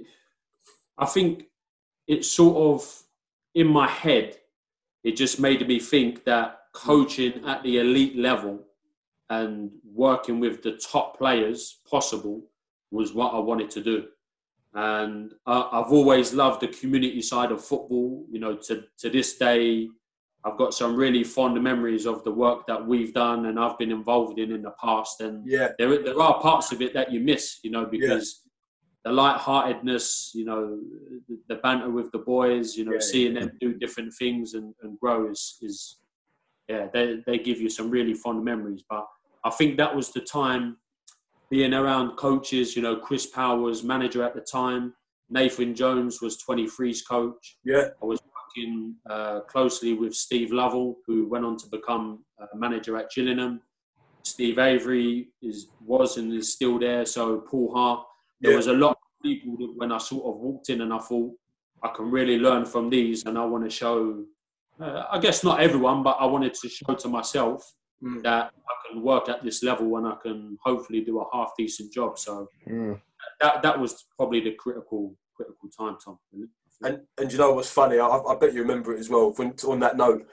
I think it's sort of in my head. It just made me think that coaching at the elite level and working with the top players possible was what I wanted to do. And I, I've always loved the community side of football. You know, to to this day, I've got some really fond memories of the work that we've done and I've been involved in in the past. And yeah. there, there are parts of it that you miss, you know, because the lightheartedness, you know, the, the banter with the boys, you know, Yeah, seeing them do different things and, and grow is, is, yeah, they, they give you some really fond memories. But I think that was the time being around coaches, you know, Chris Powell was manager at the time. Nathan Jones was 23's coach. Yeah. I was working uh, closely with Steve Lovell, who went on to become a manager at Gillingham. Steve Avory is was and is still there. So Paul Hart. There Yeah. was a lot of people that when I sort of walked in and I thought I can really learn from these, and I want to show. Uh, I guess not everyone, but I wanted to show to myself Mm. that I can work at this level and I can hopefully do a half decent job. So Mm. that that was probably the critical critical time, Tom. really. And and you know what's funny? I, I bet you remember it as well. When, on that note,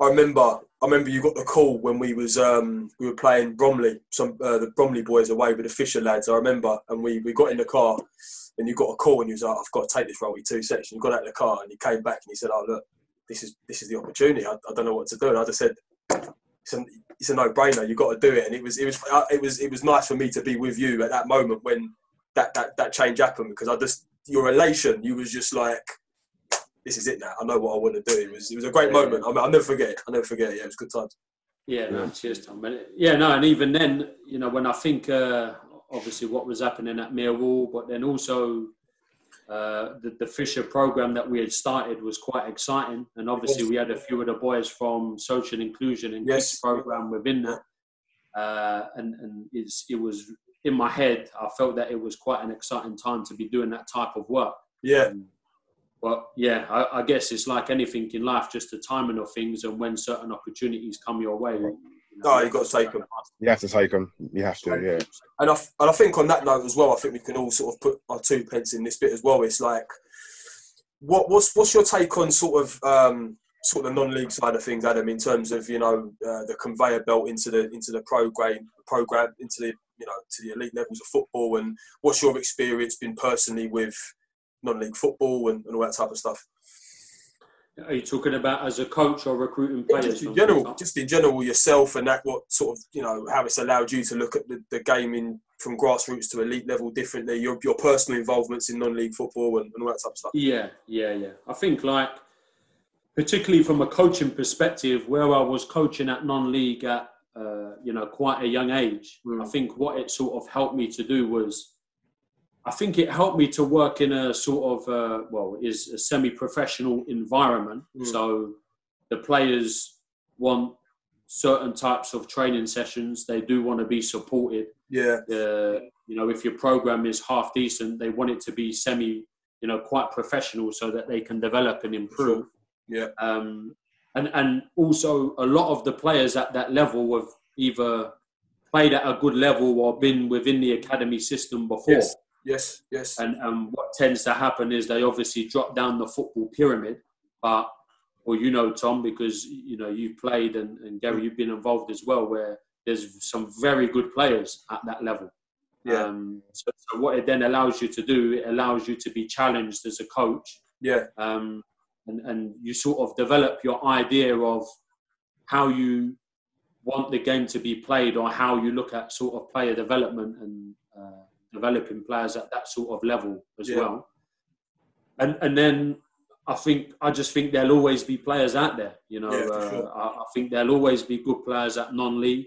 I remember I remember you got the call when we was um, we were playing Bromley, some uh, the Bromley boys away with the Fisher lads. I remember, and we, we got in the car, and you got a call, and you was like, "I've got to take this role two section." You got out of the car, and you came back, and you said, "Oh look, this is this is the opportunity. I, I don't know what to do." And I just said, "It's a, it's a no-brainer. You got to do it." And it was it was uh, it was it was nice for me to be with you at that moment when that that, that change happened because I just your elation, you was just like, "This is it now. I know what I want to do." It was it was a great Yeah. moment. I mean, I'll never forget it. I'll never forget it. Yeah, it was good times. Yeah, no, Yeah. cheers, Tom. But yeah, no, and even then, you know, when I think uh, obviously what was happening at Millwall, but then also uh, the, the Fisher program that we had started was quite exciting, and obviously we had a few of the boys from social inclusion and Yes. kids program within that, uh, and and it's, it was in my head. I felt that it was quite an exciting time to be doing that type of work. Yeah, Um, But yeah, I, I guess it's like anything in life, just the timing of things and when certain opportunities come your way. No, You Oh, you gotta take them. You have to take them. You have to. Yeah. and I, and I think on that note as well, I think we can all sort of put our two pence in this bit as well. It's like, what what's what's your take on sort of um, sort of the non-league side of things, Adam, in terms of you know uh, the conveyor belt into the into the program program into the you know to the elite levels of football, and what's your experience been personally with non-league football and, and all that type of stuff? Are you talking about as a coach or recruiting players? Just in general, Newcastle? just in general, yourself and that what sort of you know how it's allowed you to look at the, the game in from grassroots to elite level differently. Your your personal involvements in non-league football and, and all that type of stuff. Yeah, yeah, yeah. I think like particularly from a coaching perspective, where I was coaching at non-league at uh, you know quite a young age, Mm. I think what it sort of helped me to do was, I think it helped me to work in a sort of uh, well, is a semi-professional environment. Mm. So the players want certain types of training sessions. They do want to be supported Yeah, uh, you know, if your program is half decent, they want it to be semi, you know, quite professional so that they can develop and improve. Yeah. Um, and and also a lot of the players at that level have either played at a good level or been within the academy system before. yes, yes, yes. And and what tends to happen is they obviously drop down the football pyramid, but well, you know, Tom, because you know you've played and, and Gary, you've been involved as well, where there's some very good players at that level. Yeah. Um, so, so what it then allows you to do, it allows you to be challenged as a coach, Yeah. um, and and you sort of develop your idea of how you want the game to be played, or how you look at sort of player development and uh, developing players at that sort of level as Yeah. well. And and then I think I just think there'll always be players out there. You know, Yeah, uh, sure. I, I think there'll always be good players at non-league.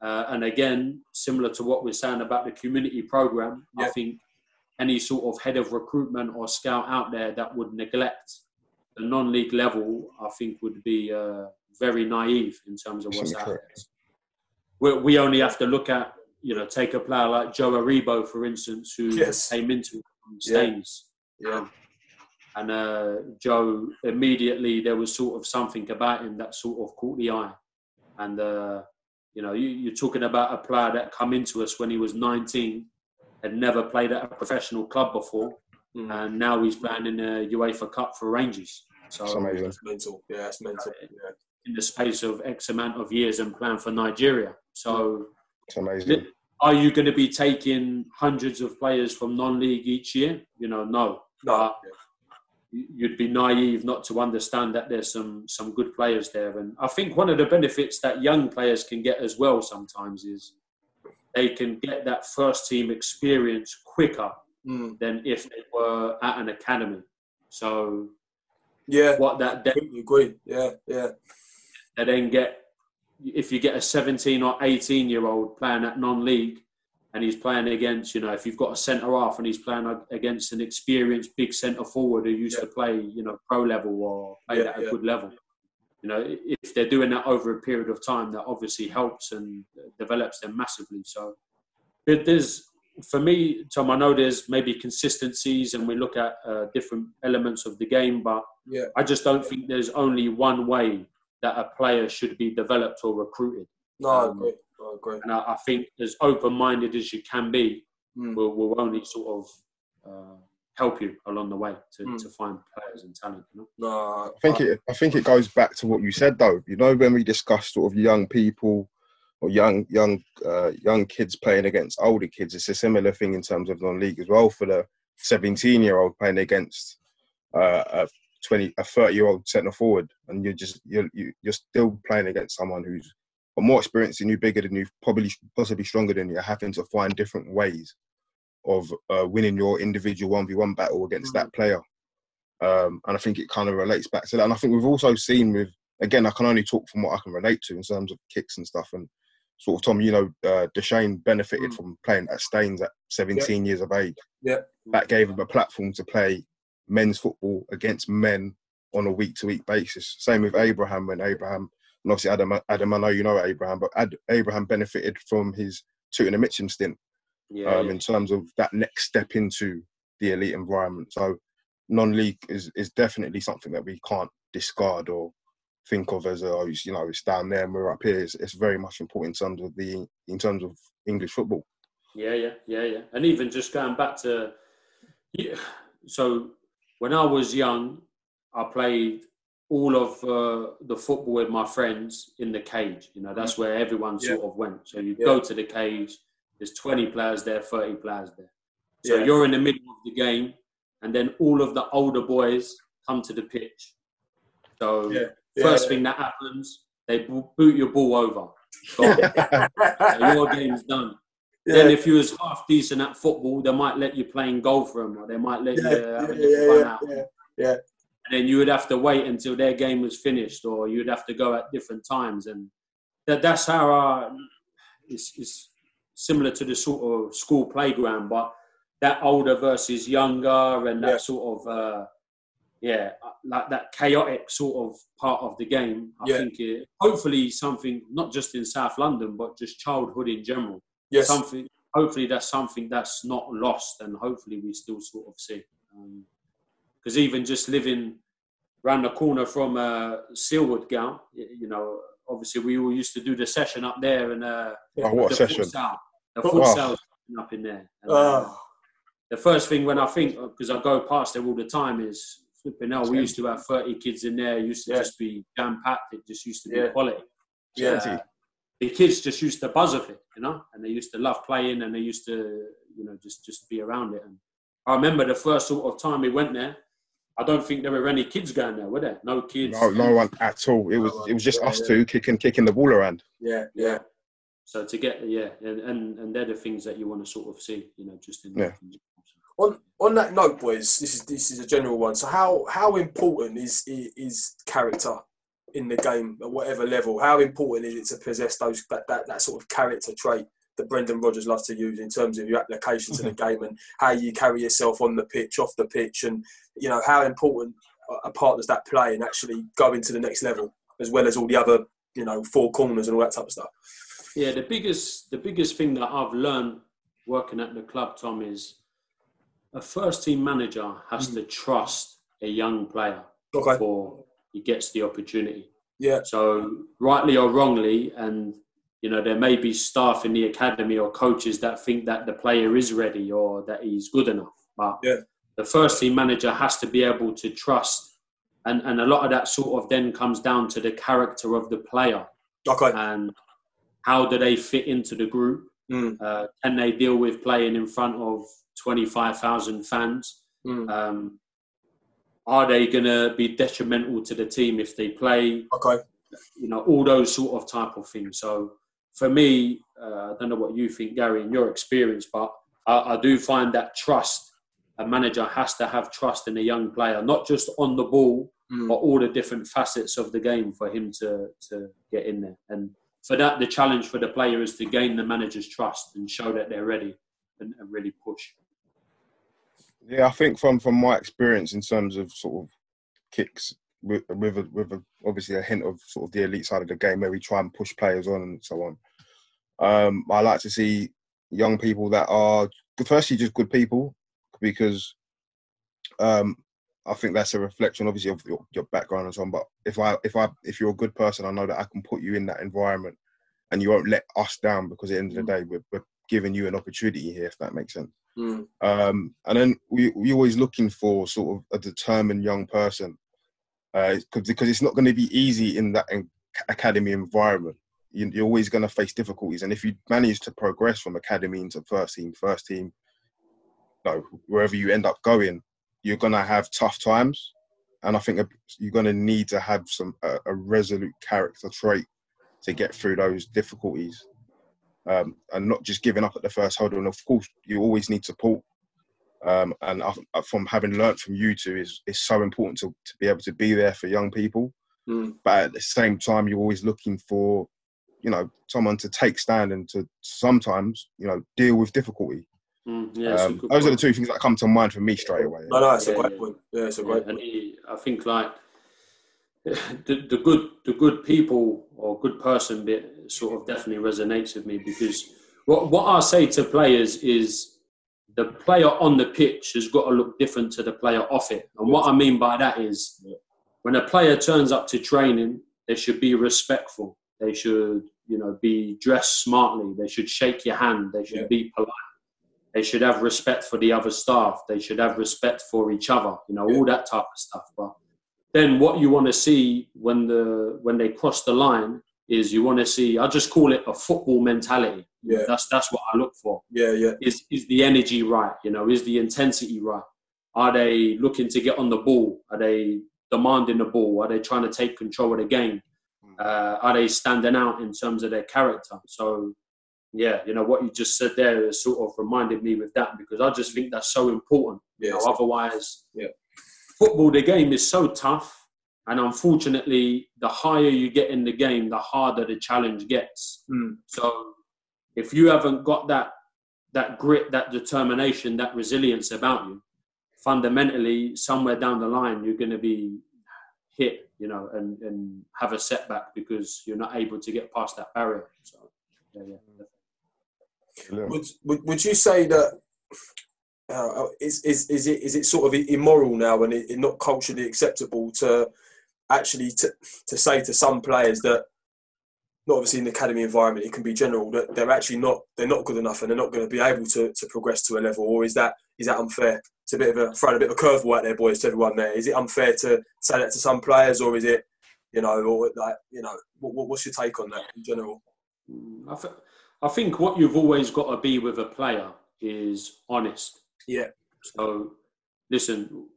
Uh, and again, similar to what we're saying about the community program, I think any sort of head of recruitment or scout out there that would neglect the non-league level, I think would be uh, very naive in terms of what's happening. We, we only have to look at, you know, take a player like Joe Aribo, for instance, who Yes. came into it Yeah. Staines. Yeah. And uh, Joe, immediately there was sort of something about him that sort of caught the eye. And, uh, you know, you, you're talking about a player that come into us when he was 19, had never played at a professional club before, Mm. and now he's playing in the UEFA Cup for Rangers. So It's amazing. It's mental. Yeah, it's mental. Yeah. in the space of X amount of years and playing for Nigeria. So It's amazing. are you going to be taking hundreds of players from non-league each year? You know, no. No. But you'd be naive not to understand that there's some some good players there. And I think one of the benefits that young players can get as well sometimes is they can get that first team experience quicker Mm. than if they were at an academy. So Yeah. what that then agree. Yeah. Yeah. they then get if you get a 17 or 18 year old playing at non-league and he's playing against you know if you've got a centre half and he's playing against an experienced big centre forward who used Yeah. to play you know pro level or played Yeah, at a yeah. good level you know if they're doing that over a period of time that obviously helps and develops them massively so but there's for me tom i know there's maybe consistencies and we look at uh, different elements of the game but Yeah. I just don't think there's only one way that a player should be developed or recruited. No, I Um, agree. I agree. And I, I think as open-minded as you can be Mm. will, will only sort of uh, help you along the way to, Mm. to find players and talent. You know? No, I think it. I think it goes back to what you said, though. You know, when we discuss sort of young people or young young uh, young kids playing against older kids, it's a similar thing in terms of non-league as well. For the seventeen-year-old playing against uh, a twenty, a thirty-year-old centre forward, and you're just you're you- you're still playing against someone who's got more experience than you, bigger than you, probably possibly stronger than you, having to find different ways of uh, winning your individual one v one battle against that player. Um, and I think it kind of relates back to that. And I think we've also seen with, again, I can only talk from what I can relate to in terms of kicks and stuff. And sort of, Tom, you know, uh, Deshane benefited Mm. from playing at Staines at 17 years of age. Yeah. That gave him a platform to play men's football against men on a week to week basis. Same with Abraham when Abraham, and obviously Adam, Adam, I know you know Abraham, but Ad, Abraham benefited from his Tooting and Mitcham stint Yeah, um, yeah. in terms of that next step into the elite environment. So non-league is, is definitely something that we can't discard or think of as a oh, you know it's down there and we're up here. It's, it's very much important in terms of the in terms of English football. Yeah, yeah, yeah, yeah. And even just going back to, yeah, so when I was young, I played all of uh, the football with my friends in the cage. You know, that's where everyone Yeah. sort of went. So you Yeah. go to the cage. There's 20 players there, 30 players there. So you're in the middle of the game, and then all of the older boys come to the pitch. So Yeah. first Yeah. thing that happens, they boot your ball over. So your game's done. Then if you was half decent at football, they might let you play in goal for them, or they might let Yeah, you yeah, have a yeah, run yeah, out. yeah, yeah. And then you would have to wait until their game was finished, or you'd have to go at different times. And that, that's how it's, it's similar to the sort of school playground, but that older versus younger and that Yeah. sort of, uh, yeah, like that chaotic sort of part of the game. I Yeah. think it, hopefully something, not just in South London, but just childhood in general Yes. something hopefully that's something that's not lost and hopefully we still sort of see because even just living round the corner from uh, Sealwood Gown you know obviously we all used to do the session up there and uh, Oh, what the session! futsal the Oh. futsal up in there and, uh, Oh, the first thing when I think because I go past there all the time is flipping hell we used to have 30 kids in there it used to Yeah. just be jam packed it just used to be Yeah. quality yeah. Plenty. the kids just used to buzz off it, you know, and they used to love playing and they used to, you know, just just be around it. And I remember the first sort of time we went there. I don't think there were any kids going there, were there? No kids. No, no one at all. It was it was just us yeah. two kicking kicking the ball around. Yeah, yeah. So to get yeah, and, and and they're the things that you want to sort of see, you know, just in Yeah. On on that note, boys, this is this is a general one. So how how important is is character in the game at whatever level? How important is it to possess those that, that, that sort of character trait that Brendan Rodgers loves to use in terms of your application to the game and how you carry yourself on the pitch, off the pitch, and you know how important a- a part does that play in actually going to the next level as well as all the other you know four corners and all that type of stuff. Yeah, the biggest the biggest thing that I've learned working at the club, Tom, is a first team manager has to trust a young player Okay. before he gets the opportunity. Yeah. So rightly or wrongly, and you know there may be staff in the academy or coaches that think that the player is ready or that he's good enough, but Yeah. the first team manager has to be able to trust, and and a lot of that sort of then comes down to the character of the player Okay. and how do they fit into the group? Mm. Uh, can they deal with playing in front of 25,000 fans? Mm. Um, are they going to be detrimental to the team if they play? Okay. You know, all those sort of type of things. So for me, uh, I don't know what you think, Gary, in your experience, but I, I do find that trust. A manager has to have trust in a young player, not just on the ball, Mm. but all the different facets of the game for him to to get in there. And for that, the challenge for the player is to gain the manager's trust and show that they're ready and, and really push. Yeah, I think from from my experience in terms of sort of kicks with with, a, with a, obviously a hint of sort of the elite side of the game where we try and push players on and so on. Um, I like to see young people that are firstly just good people because um, I think that's a reflection obviously of your, your background and so on. But if I if I if you're a good person, I know that I can put you in that environment and you won't let us down because at the end of the day we're, we're giving you an opportunity here if that makes sense. Mm. Um, and then we we always looking for sort of a determined young person, uh, 'cause- because it's not going to be easy in that academy environment. You, you're always going to face difficulties, and if you manage to progress from academy into first team, first team, no, wherever you end up going, you're going to have tough times, and I think you're going to need to have some a, a resolute character trait to get through those difficulties um, and not just giving up at the first hurdle. And of course, you always need support. Um, and I, I- from having learnt from you two, is is so important to, to be able to be there for young people. Mm. But at the same time, you're always looking for, you know, someone to take stand and to sometimes, you know, deal with difficulty. Mm, yeah, Um, good those are the two things that come to mind for me straight away. No, no, it's a Yeah, great yeah. point. Yeah, it's a Yeah, great and point. he, I think like the, the good the good people or good person bit sort of definitely resonates with me because what what I say to players is the player on the pitch has got to look different to the player off it. And what I mean by that is when a player turns up to training, they should be respectful. They should, you know, be dressed smartly. They should shake your hand. They should Yeah. be polite. They should have respect for the other staff. They should have respect for each other. You know, Yeah. all that type of stuff. But then what you want to see when the when they cross the line is you want to see. I just call it a football mentality. Yeah. That's that's what I look for Yeah, yeah. is is the energy right? You know, is the intensity right? Are they looking to get on the ball? Are they demanding the ball? Are they trying to take control of the game? Uh, are they standing out in terms of their character? So, yeah, you know what you just said there sort of reminded me with that because I just think that's so important. You Yeah, know, otherwise, Yeah. Football the game is so tough, and unfortunately, the higher you get in the game, the harder the challenge gets. Mm. So if you haven't got that that grit, that determination, that resilience about you, fundamentally, somewhere down the line, you're going to be hit, you know, and, and have a setback because you're not able to get past that barrier. So, yeah, yeah. Brilliant. Would, would would you say that is is is it is it sort of immoral now and it, it not culturally acceptable to actually to, to say to some players that not obviously in the academy environment it can be general that they're actually not they're not good enough and they're not going to be able to, to progress to a level? Or is that is that unfair? It's a bit of a throwing a bit of a curveball out there boys to everyone there. Is it unfair to say that to some players or is it you know or like you know what, what- what's your take on that in general? Mm, I, th- I think what you've always got to be with a player is honest. Yeah. So, listen,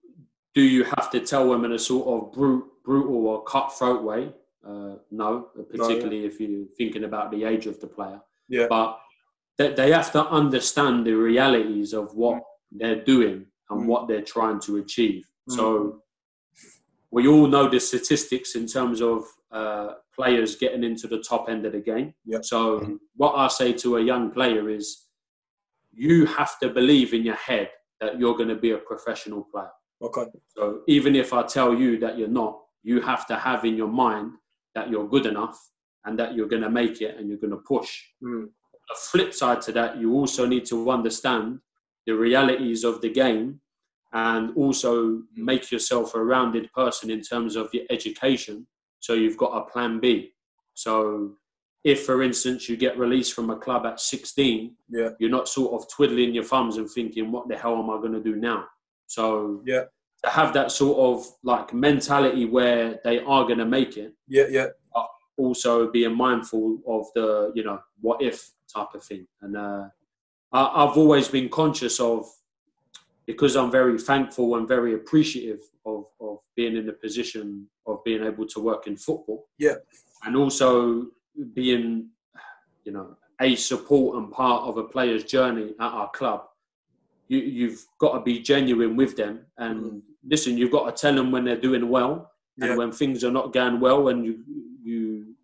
do you have to tell them in a sort of brute, brutal or cutthroat way? Uh, no, particularly if you're thinking about the age of the player. Yeah. But they, they have to understand the realities of what they're doing and Mm. what they're trying to achieve. Mm. So we all know the statistics in terms of uh, players getting into the top end of the game. Yeah. So Mhm. what I say to a young player is, you have to believe in your head that you're going to be a professional player. Okay. So even if I tell you that you're not, you have to have in your mind that you're good enough and that you're going to make it and you're going to push. Mm. A flip side to that, you also need to understand the realities of the game and also make yourself a rounded person in terms of your education. So you've got a plan B. So if, for instance, you get released from a club at 16, Yeah. you're not sort of twiddling your thumbs and thinking, what the hell am I going to do now? So Yeah. to have that sort of like mentality where they are going to make it, Yeah. Yeah. also being mindful of the you know what if type of thing and uh, I, i've always been conscious of because i'm very thankful and very appreciative of, of being in the position of being able to work in football Yeah. and also being you know a support and part of a player's journey at our club you, you've got to be genuine with them and Mhm. listen you've got to tell them when they're doing well and Yeah. when things are not going well and you you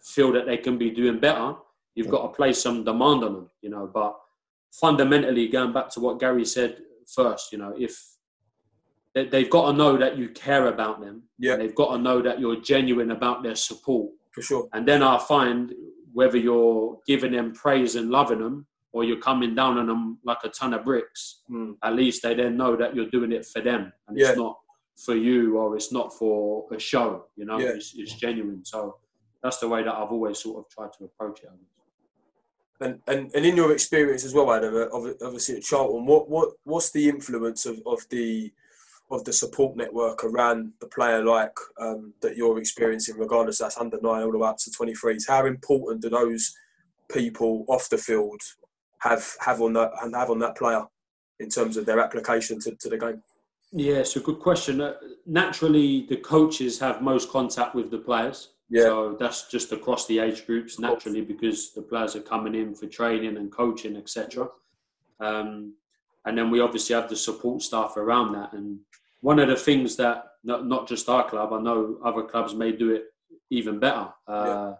feel that they can be doing better you've got to place some demand on them you know but fundamentally going back to what gary said first you know if they, they've got to know that you care about them Yeah. they've got to know that you're genuine about their support For sure. and then i find whether you're giving them praise and loving them or you're coming down on them like a ton of bricks Mm. at least they then know that you're doing it for them and Yeah. it's not for you or it's not for a show you know Yeah. it's, it's genuine so that's the way that i've always sort of tried to approach it And, and and in your experience as well, Adam, obviously at Charlton, what what what's the influence of, of the of the support network around the player like um, that you're experiencing, regardless that's under nine all the way up to twenty threes? How important do those people off the field have have on that and have on that player in terms of their application to, to the game? yeah it's a good question uh, naturally the coaches have most contact with the players Yeah. so that's just across the age groups naturally because the players are coming in for training and coaching etc um, and then we obviously have the support staff around that and one of the things that not, not just our club i know other clubs may do it even better uh,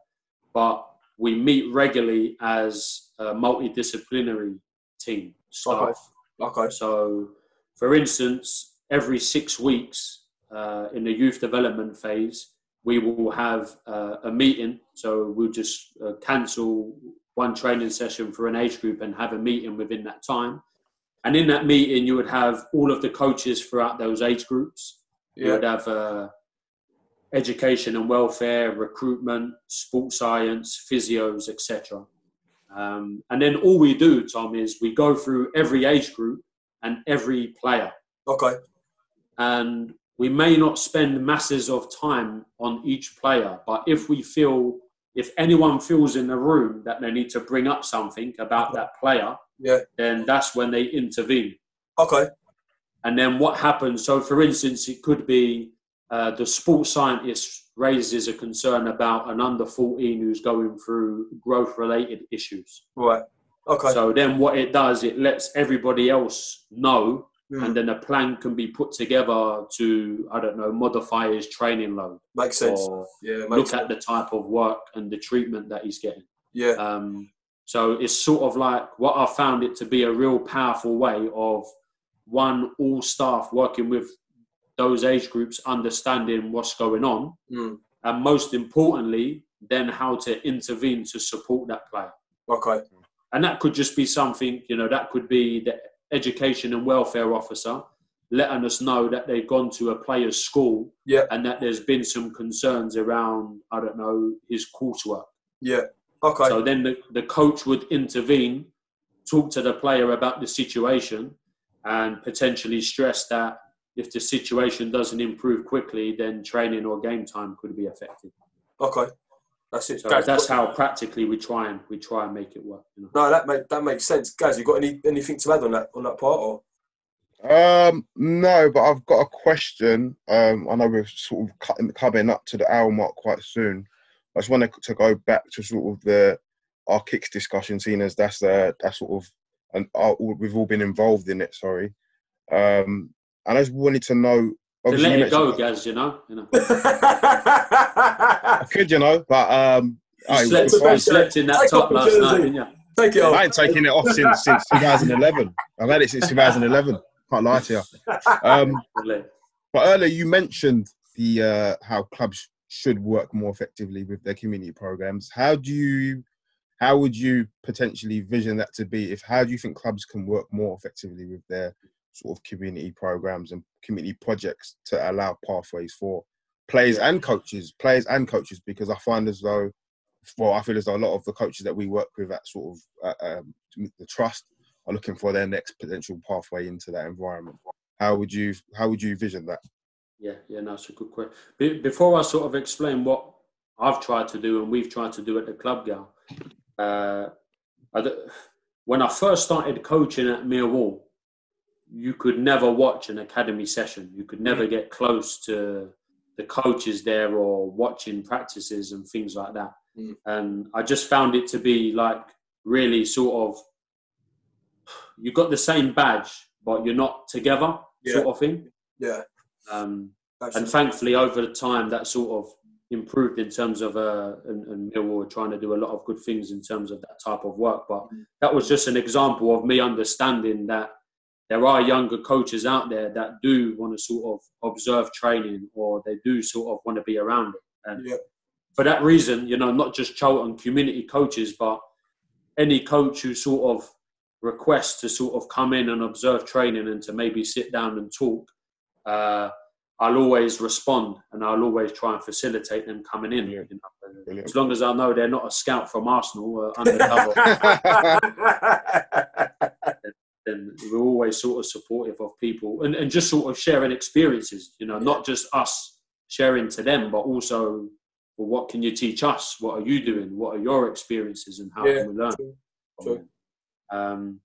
but we meet regularly as a multidisciplinary team staff Okay. so, for instance, every six weeks uh, in the youth development phase, we will have uh, a meeting. So, we'll just uh, cancel one training session for an age group and have a meeting within that time. And in that meeting, you would have all of the coaches throughout those age groups. You would have uh, education and welfare, recruitment, sports science, physios, etc. Um, and then all we do, Tom, is we go through every age group and every player. Okay. And we may not spend masses of time on each player, but if we feel, if anyone feels in the room that they need to bring up something about that player, Yeah. then that's when they intervene. Okay. And then what happens? So, for instance, it could be uh, the sports scientist raises a concern about an under 14 who's going through growth related issues. Right. Okay. So, then what it does, it lets everybody else know, Mm. and then a plan can be put together to, I don't know, modify his training load Makes sense. Yeah. Makes look sense. at the type of work and the treatment that he's getting. Yeah. Um, so it's sort of like what I found it to be a real powerful way of one all staff working with those age groups, understanding what's going on, Mm. and most importantly, then how to intervene to support that player. Okay. And that could just be something, you know, that could be the education and welfare officer letting us know that they've gone to a player's school Yeah. and that there's been some concerns around, I don't know, his coursework. Yeah. Okay. So then the, the coach would intervene, talk to the player about the situation, and potentially stress that if the situation doesn't improve quickly, then training or game time could be affected. Okay. That's it. So Guys, that's how practically we try and we try and make it work. You know? No, that make, that makes sense, guys. You got any anything to add on that on that part or? Um, no, but I've got a question. Um, I know we're sort of cutting, coming up to the hour mark quite soon. I just wanted to go back to sort of the our kicks discussion, seeing as that's uh, that's sort of and our, we've all been involved in it. Sorry, um, and I just wanted to know. To let you it go, mentioned- Gaz. You know. You know. I could, you know, but um, You I, slept, it's you slept in that Take top off the last night, jersey. didn't you? Take it off. I ain't taking it off since since 2011. I've had it since 2011. Can't lie to you. Um, But earlier you mentioned the uh, how clubs should work more effectively with their community programs. How do you, how would you potentially vision that to be? If how do you think clubs can work more effectively with their sort of community programs and community projects to allow pathways for players and coaches, players and coaches? Because I find as though, well, I feel as though a lot of the coaches that we work with at sort of uh, um, the trust are looking for their next potential pathway into that environment. How would you how would you envision that? Yeah, yeah, no, that's a good question. Be- Before I sort of explain what I've tried to do and we've tried to do at the club, Gal, uh, I d- when I first started coaching at Millwall, you could never watch an academy session. You could never get close to the coaches there or watching practices and things like that. Mm. And I just found it to be like really sort of you've got the same badge, but you're not together, Yeah. sort of thing. Yeah. Um, and thankfully over the time that sort of improved in terms of uh, and, and Millwall trying to do a lot of good things in terms of that type of work. But that was just an example of me understanding that there are younger coaches out there that do want to sort of observe training or they do sort of want to be around it. And Yeah. for that reason, you know, not just Charlton community coaches, but any coach who sort of requests to sort of come in and observe training and to maybe sit down and talk, uh, I'll always respond and I'll always try and facilitate them coming in. You know. Brilliant. As long as I know they're not a scout from Arsenal uh, undercover, then we're always sort of supportive of people and, and just sort of sharing experiences, you know, not just us sharing to them, but also, well, what can you teach us? What are you doing? What are your experiences and how Yeah, can we learn? true, true. Um,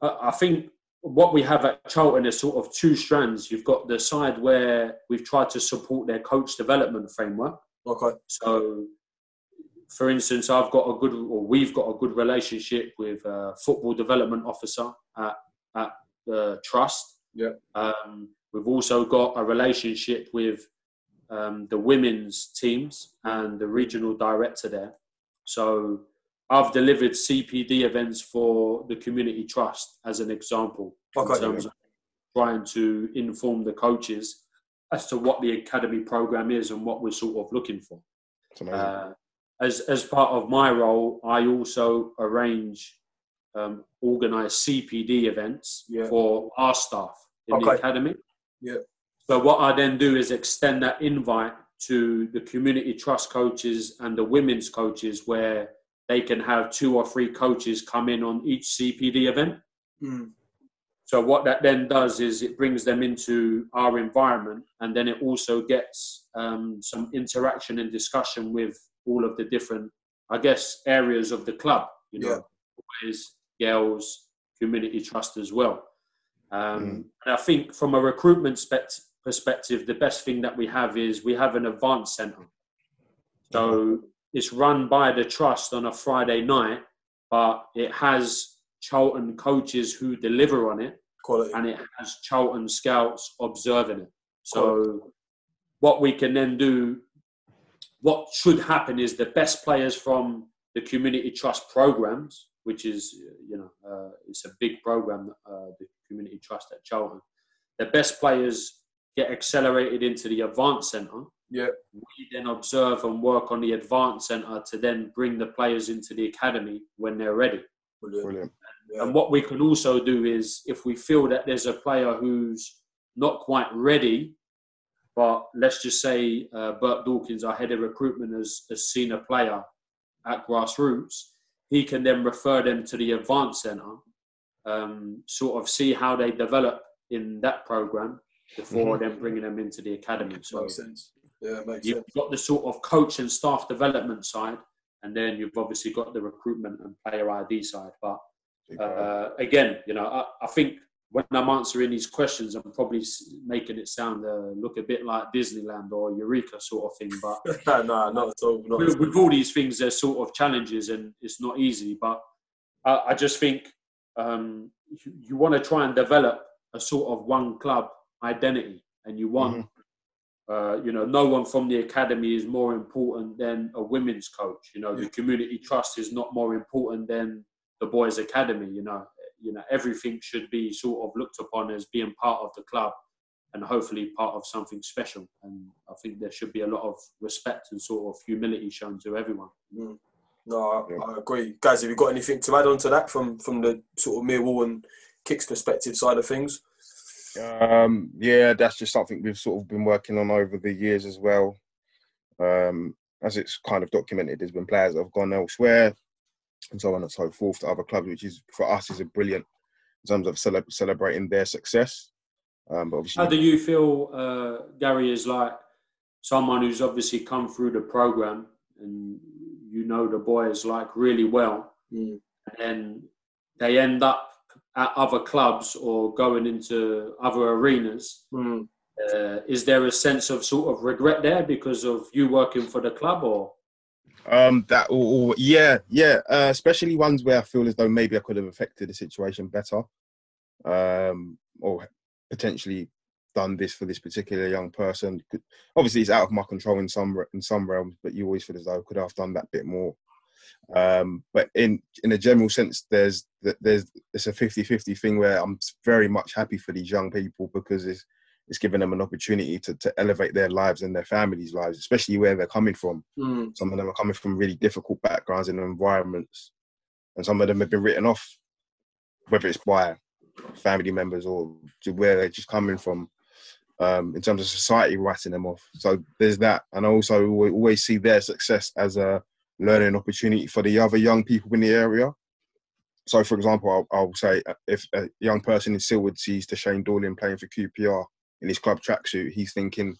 I I think what we have at Charlton is sort of two strands. You've got the side where we've tried to support their coach development framework. okay. So, for instance, I've got a good, or we've got a good relationship with a football development officer at at the trust. Yeah. Um, we've also got a relationship with um, the women's teams and the regional director there. So, I've delivered CPD events for the community trust as an example Okay. in terms of trying to inform the coaches as to what the academy program is and what we're sort of looking for. Uh, as as part of my role, I also arrange um, organise CPD events Yeah. for our staff in the academy. Yeah. So what I then do is extend that invite to the community trust coaches and the women's coaches, where they can have two or three coaches come in on each CPD event. Mm. So what that then does is it brings them into our environment, and then it also gets um, some interaction and discussion with all of the different, I guess, areas of the club. You know, boys, girls, community trust as well. Um, Mm. And I think from a recruitment spect- perspective, the best thing that we have is we have an advanced centre. So it's run by the trust on a Friday night, but it has Charlton coaches who deliver on it, Quality. and it has Charlton scouts observing it. So what we can then do, what should happen is the best players from the community trust programs, which is you know uh, it's a big program, uh, the community trust at Charlton. The best players get accelerated into the advanced centre. Yeah. We then observe and work on the advanced centre to then bring the players into the academy when they're ready. Brilliant. Brilliant. Yeah. And what we can also do is if we feel that there's a player who's not quite ready, but let's just say uh, Bert Dawkins, our head of recruitment, seen a player at grassroots, he can then refer them to the advanced centre, um, sort of see how they develop in that program before then bringing them into the academy. So Makes sense. Yeah, makes You've sense. got the sort of coach and staff development side, and then you've obviously got the recruitment and player ID side. But uh, again, you know, I, I think when I'm answering these questions, I'm probably making it sound uh, look a bit like Disneyland or Eureka sort of thing. But no, no, not at all. Not with, all. with all these things, there's sort of challenges, and it's not easy. But I, I just think um, you, you want to try and develop a sort of one club identity, and you want. Uh, you know, no one from the academy is more important than a women's coach. You know, the community trust is not more important than the boys' academy. You know, you know, everything should be sort of looked upon as being part of the club, and hopefully part of something special. And I think there should be a lot of respect and sort of humility shown to everyone. No, I, I agree. Guys, have you got anything to add on to that from, from the sort of Millwall and Kicks perspective side of things? Um, yeah, that's just something we've sort of been working on over the years as well. Um, as it's kind of documented, there's been players that have gone elsewhere and so on and so forth to other clubs, which is for us is a brilliant in terms of cele- celebrating their success. Um, but obviously, How do you feel, uh, Gary, is like someone who's obviously come through the program and you know the boys like really well, Mm. and they end up at other clubs or going into other arenas? Mm. Uh, is there a sense of sort of regret there because of you working for the club, or Um, that yeah, yeah. Uh, especially ones where I feel as though maybe I could have affected the situation better, um, or potentially done this for this particular young person. Obviously, it's out of my control in some in some realms, but you always feel as though I could have done that bit more. Um, but in in a general sense, there's th- there's it's a 50-50 thing where I'm very much happy for these young people because it's it's giving them an opportunity to, to elevate their lives and their families' lives, especially where they're coming from Mm. some of them are coming from really difficult backgrounds and environments, and some of them have been written off, whether it's by family members or to where they're just coming from, um, in terms of society writing them off. So there's that, and I also al- always see their success as a learning opportunity for the other young people in the area. So, for example, I'll, I'll say uh, if a young person in Silwood sees Shane Dorling playing for QPR in his club tracksuit, he's thinking,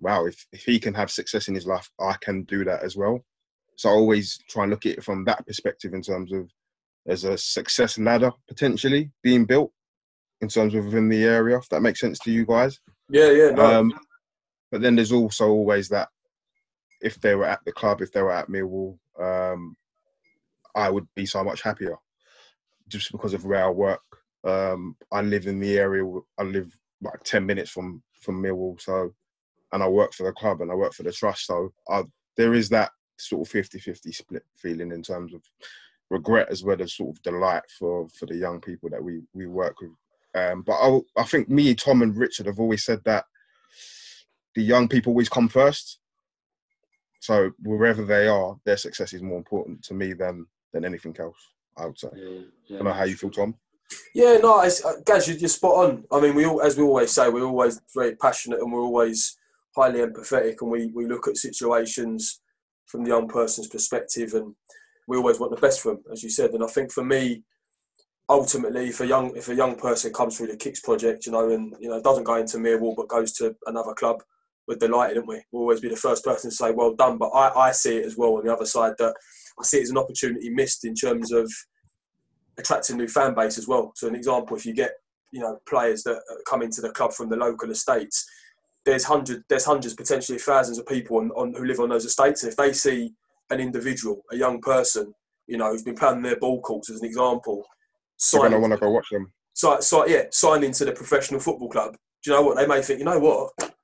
wow, if, if he can have success in his life, I can do that as well. So I always try and look at it from that perspective in terms of there's a success ladder potentially being built in terms of within the area, if that makes sense to you guys. Yeah, yeah, no. Um, but then there's also always that if they were at the club, if they were at Millwall, um, I would be so much happier just because of where I work. Um, I live in the area. I live like ten minutes from from Millwall, so and I work for the club and I work for the trust. So I, there is that sort of 50-50 split feeling in terms of regret as well as sort of delight for for the young people that we we work with. Um, but I, I think me, Tom, and Richard have always said that the young people always come first. So wherever they are, their success is more important to me than than anything else. I would say. yeah, yeah, I don't know how you feel, Tom. Yeah, no, it's, uh, Gaz, you're, spot on. I mean, we all, as we always say, we're always very passionate and we're always highly empathetic, and we, we look at situations from the young person's perspective, and we always want the best for them, as you said. And I think for me, ultimately, if a young if a young person comes through the Kicks project, you know, and you know doesn't go into Millwall but goes to another club, we're delighted, aren't we? We'll always be the first person to say, "Well done." But I, I see it as well on the other side that I see it as an opportunity missed in terms of attracting new fan base as well. So an example, if you get you know players that come into the club from the local estates, there's hundred there's hundreds potentially thousands of people on, on who live on those estates, and if they see an individual, a young person, you know, who's been playing their ball courts as an example, sign gonna want to go watch them. so, so yeah, sign into the professional football club. Do you know what they may think? You know what?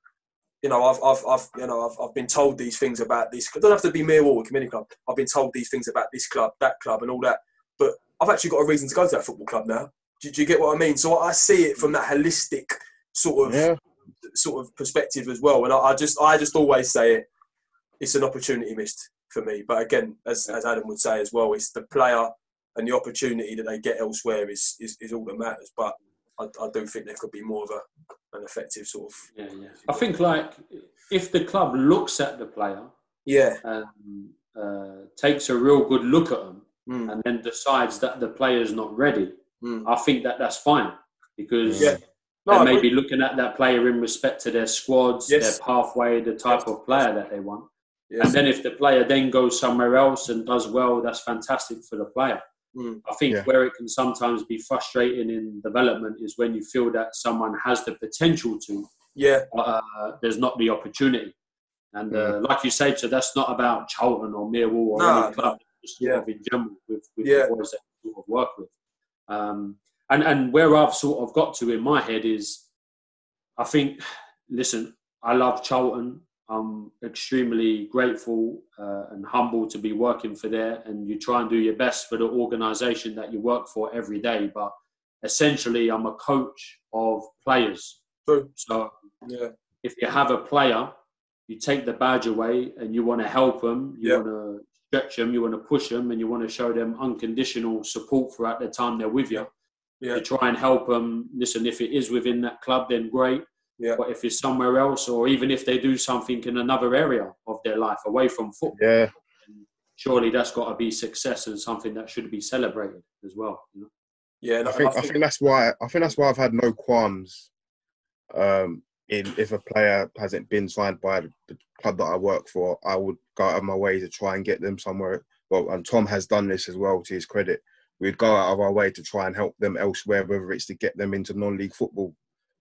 You know, I've, I've, I've you know, I've, I've been told these things about this. It doesn't have to be Millwall or community club. I've been told these things about this club, that club, and all that. But I've actually got a reason to go to that football club now. Do, do you get what I mean? So I see it from that holistic sort of Yeah, sort of perspective as well. And I, I just, I just always say it. It's an opportunity missed for me. But again, as, as Adam would say as well, it's the player and the opportunity that they get elsewhere is, is, is all that matters. But I, I do think there could be more of a, an effective sort of yeah, yeah. I think like if the club looks at the player yeah, and uh, takes a real good look at them mm, and then decides that the player's not ready, mm, I think that that's fine because Yeah. No, they I may be looking at that player in respect to their squads, Yes. their pathway, the type of player that they want. Yes. And then if the player then goes somewhere else and does well, that's fantastic for the player. Mm. I think Yeah. where it can sometimes be frustrating in development is when you feel that someone has the potential to, yeah, but uh, there's not the opportunity. And uh, like you say, so that's not about Charlton or Millwall or No, any club, just Yeah. in general with, with Yeah. the boys that you sort of work with. Um, and, and where I've sort of got to in my head is, I think, listen, I love Charlton. I'm extremely grateful uh, and humble to be working for there. And you try and do your best for the organisation that you work for every day. But essentially, I'm a coach of players. true. So Yeah, if you have a player, you take the badge away and you want to help them, you Yeah. want to stretch them, you want to push them, and you want to show them unconditional support throughout the time they're with you. Yeah. You try and help them. Listen, if it is within that club, then great. Yeah. But if it's somewhere else, or even if they do something in another area of their life away from football, Yeah, surely that's got to be success and something that should be celebrated as well. You know? yeah. and I think I think that's why I think that's why I've had no qualms um, in if a player hasn't been signed by the club that I work for, I would go out of my way to try and get them somewhere. Well, and Tom has done this as well to his credit. We'd go out of our way to try and help them elsewhere, whether it's to get them into non-league football,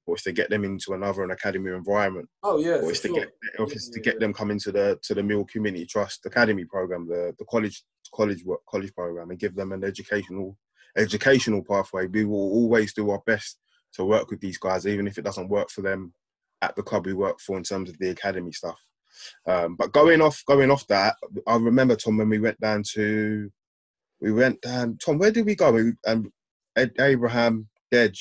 or it's to get them into another an academy environment, oh yeah, or it's to sure. get or it's to get them come into the to the Mill Community Trust Academy program, the the college college work college program, and give them an educational educational pathway. We will always do our best to work with these guys, even if it doesn't work for them at the club we work for in terms of the academy stuff. Um, but going off going off that, I remember Tom when we went down to we went down. Tom, where did we go? We, um, Ed, Abraham, Dej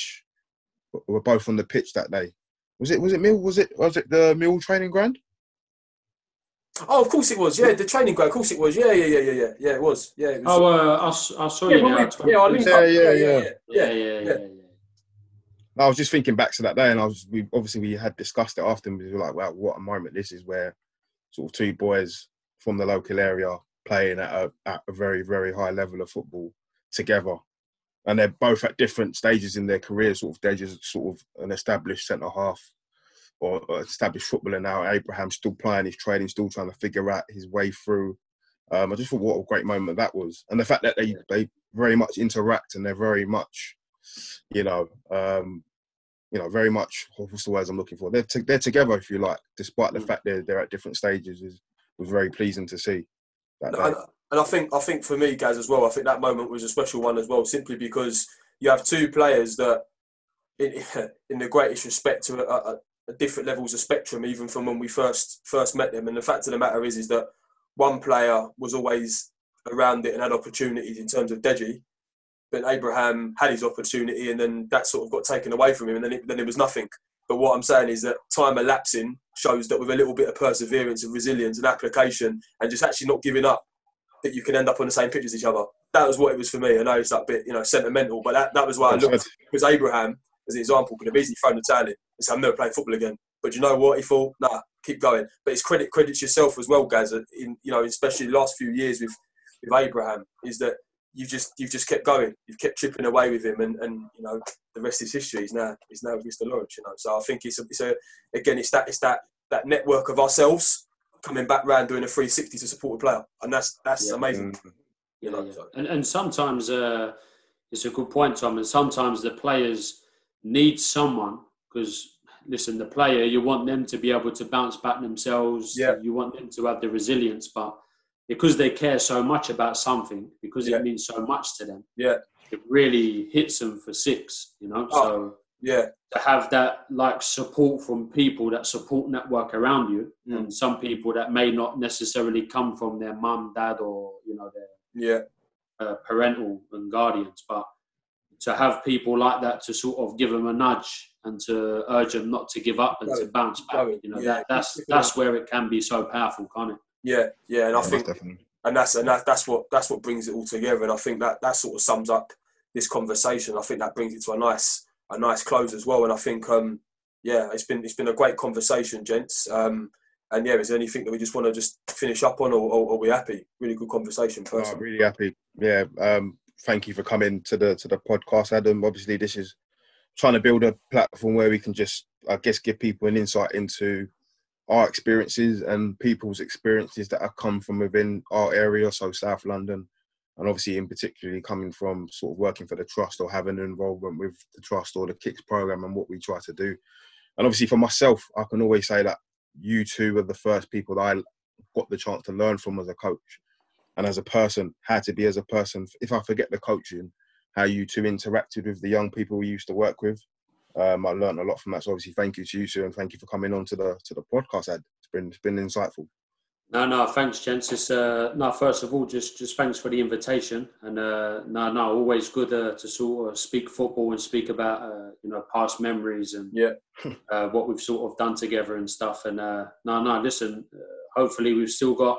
were both on the pitch that day. Was it was it Mill? Was it was it the Mill training ground? Oh, of course it was. Yeah, the training ground. Of course it was. Yeah, yeah, yeah, yeah, yeah. Yeah, it was. Yeah, it was. Oh, uh, I, s- I saw yeah, you when there. we- yeah, I linked Yeah, up. yeah, yeah, yeah. yeah, yeah, yeah, yeah, yeah. I was just thinking back to that day, and I was we obviously we had discussed it after, and we were like, "Wow, what a moment this is!" Where sort of two boys from the local area playing at a at a very very high level of football together, and they're both at different stages in their career. Sort of, they're just sort of an established centre half or, or established footballer now. Abraham still playing his training, still trying to figure out his way through. Um, I just thought what a great moment that was, and the fact that they they very much interact and they're very much, you know, um, you know, very much what's the words I'm looking for? They're to, they're together, if you like, despite the Mm. fact they're they're at different stages. Is was very pleasing to see. That And, and I think I think for me, guys, as well, I think that moment was a special one as well, simply because you have two players that, in, in the greatest respect, to a, a, a different levels of spectrum, even from when we first first met them. And the fact of the matter is, is that one player was always around it and had opportunities in terms of Deji, but Abraham had his opportunity, and then that sort of got taken away from him, and then it, then it was nothing. But what I'm saying is that time elapsing shows that with a little bit of perseverance and resilience and application, and just actually not giving up, that you can end up on the same pitch as each other. That was what it was for me. I know it's a bit, you know, sentimental, but that, that was why I looked because Abraham, as an example, could have easily thrown the towel in and said, "I'm never playing football again." But you know what? He thought, "Nah, keep going." But it's credit credits yourself as well, guys. In you know, especially the last few years with with Abraham, is that you've just you've just kept going. You've kept chipping away with him, and, and you know the rest is history. He's now he's now Mr. Lawrence. You know, so I think it's a, it's a again it's that it's that that network of ourselves coming back round doing a 360 to support a player, and that's that's Yeah. amazing. Mm. You Yeah, know, yeah. so- And and sometimes uh, it's a good point, Tom. And sometimes the players need someone because listen, the player you want them to be able to bounce back themselves. Yeah. You want them to have the resilience, but because they care so much about something, because Yeah. it means so much to them, Yeah. it really hits them for six. You know, Oh. so Yeah, to have that like support from people that support network around you Mm. and some people that may not necessarily come from their mum dad or you know their yeah, uh, parental and guardians but to have people like that to sort of give them a nudge and to urge them not to give up and to bounce back you know yeah. that, that's that's where it can be so powerful can't it yeah, yeah. And I think definitely. and that's and that, that's what that's what brings it all together. And I think that that sort of sums up this conversation. I think that brings it to a nice a nice close as well. And I think um yeah, it's been it's been a great conversation, gents. Um, and yeah, is there anything that we just want to just finish up on, or, or are we happy? Really good conversation, personally. really happy. Yeah. Um, thank you for coming to the to the podcast, Adam. Obviously, this is trying to build a platform where we can just, I guess, give people an insight into our experiences and people's experiences that have come from within our area, so South London, and obviously in particularly coming from sort of working for the trust or having an involvement with the trust or the Kicks program and what we try to do. And obviously for myself, I can always say that you two were the first people that I got the chance to learn from as a coach and as a person, how to be as a person. If I forget the coaching, how you two interacted with the young people we used to work with. Um, I learned a lot from that. So obviously, thank you to you, Sue, and thank you for coming on to the to the podcast. Ed. It's been it's been insightful. No, no, thanks, gents. It's, uh, no, first of all, just just thanks for the invitation, and uh, no, no, always good uh, to sort of speak football and speak about uh, you know past memories and Yeah. uh, what we've sort of done together and stuff. And uh, no, no, listen, uh, hopefully we've still got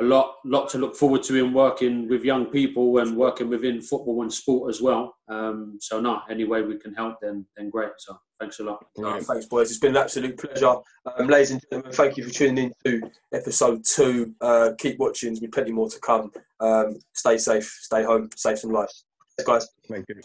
a lot, lot to look forward to in working with young people and working within football and sport as well. Um, so no, any way we can help, then then great. So thanks a lot. No, thanks, boys. It's been an absolute pleasure. Um, ladies and gentlemen, thank you for tuning in to episode two. Uh, keep watching, there's be plenty more to come. Um, stay safe, stay home, save some lives. Thanks, guys. Thank you.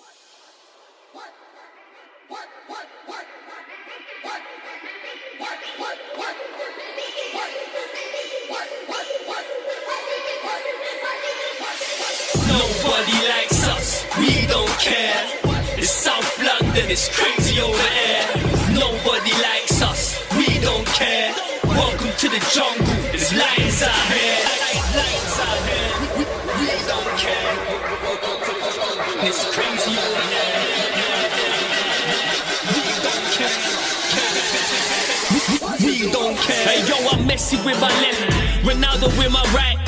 Nobody likes us, we don't care. It's South London, it's crazy over there. Nobody likes us, we don't care. Welcome to the jungle, there's lions out here. Lions out here, we, don't care. It's crazy over there. We don't care. We don't care. Hey yo, I'm Messi with my left, Ronaldo with my right.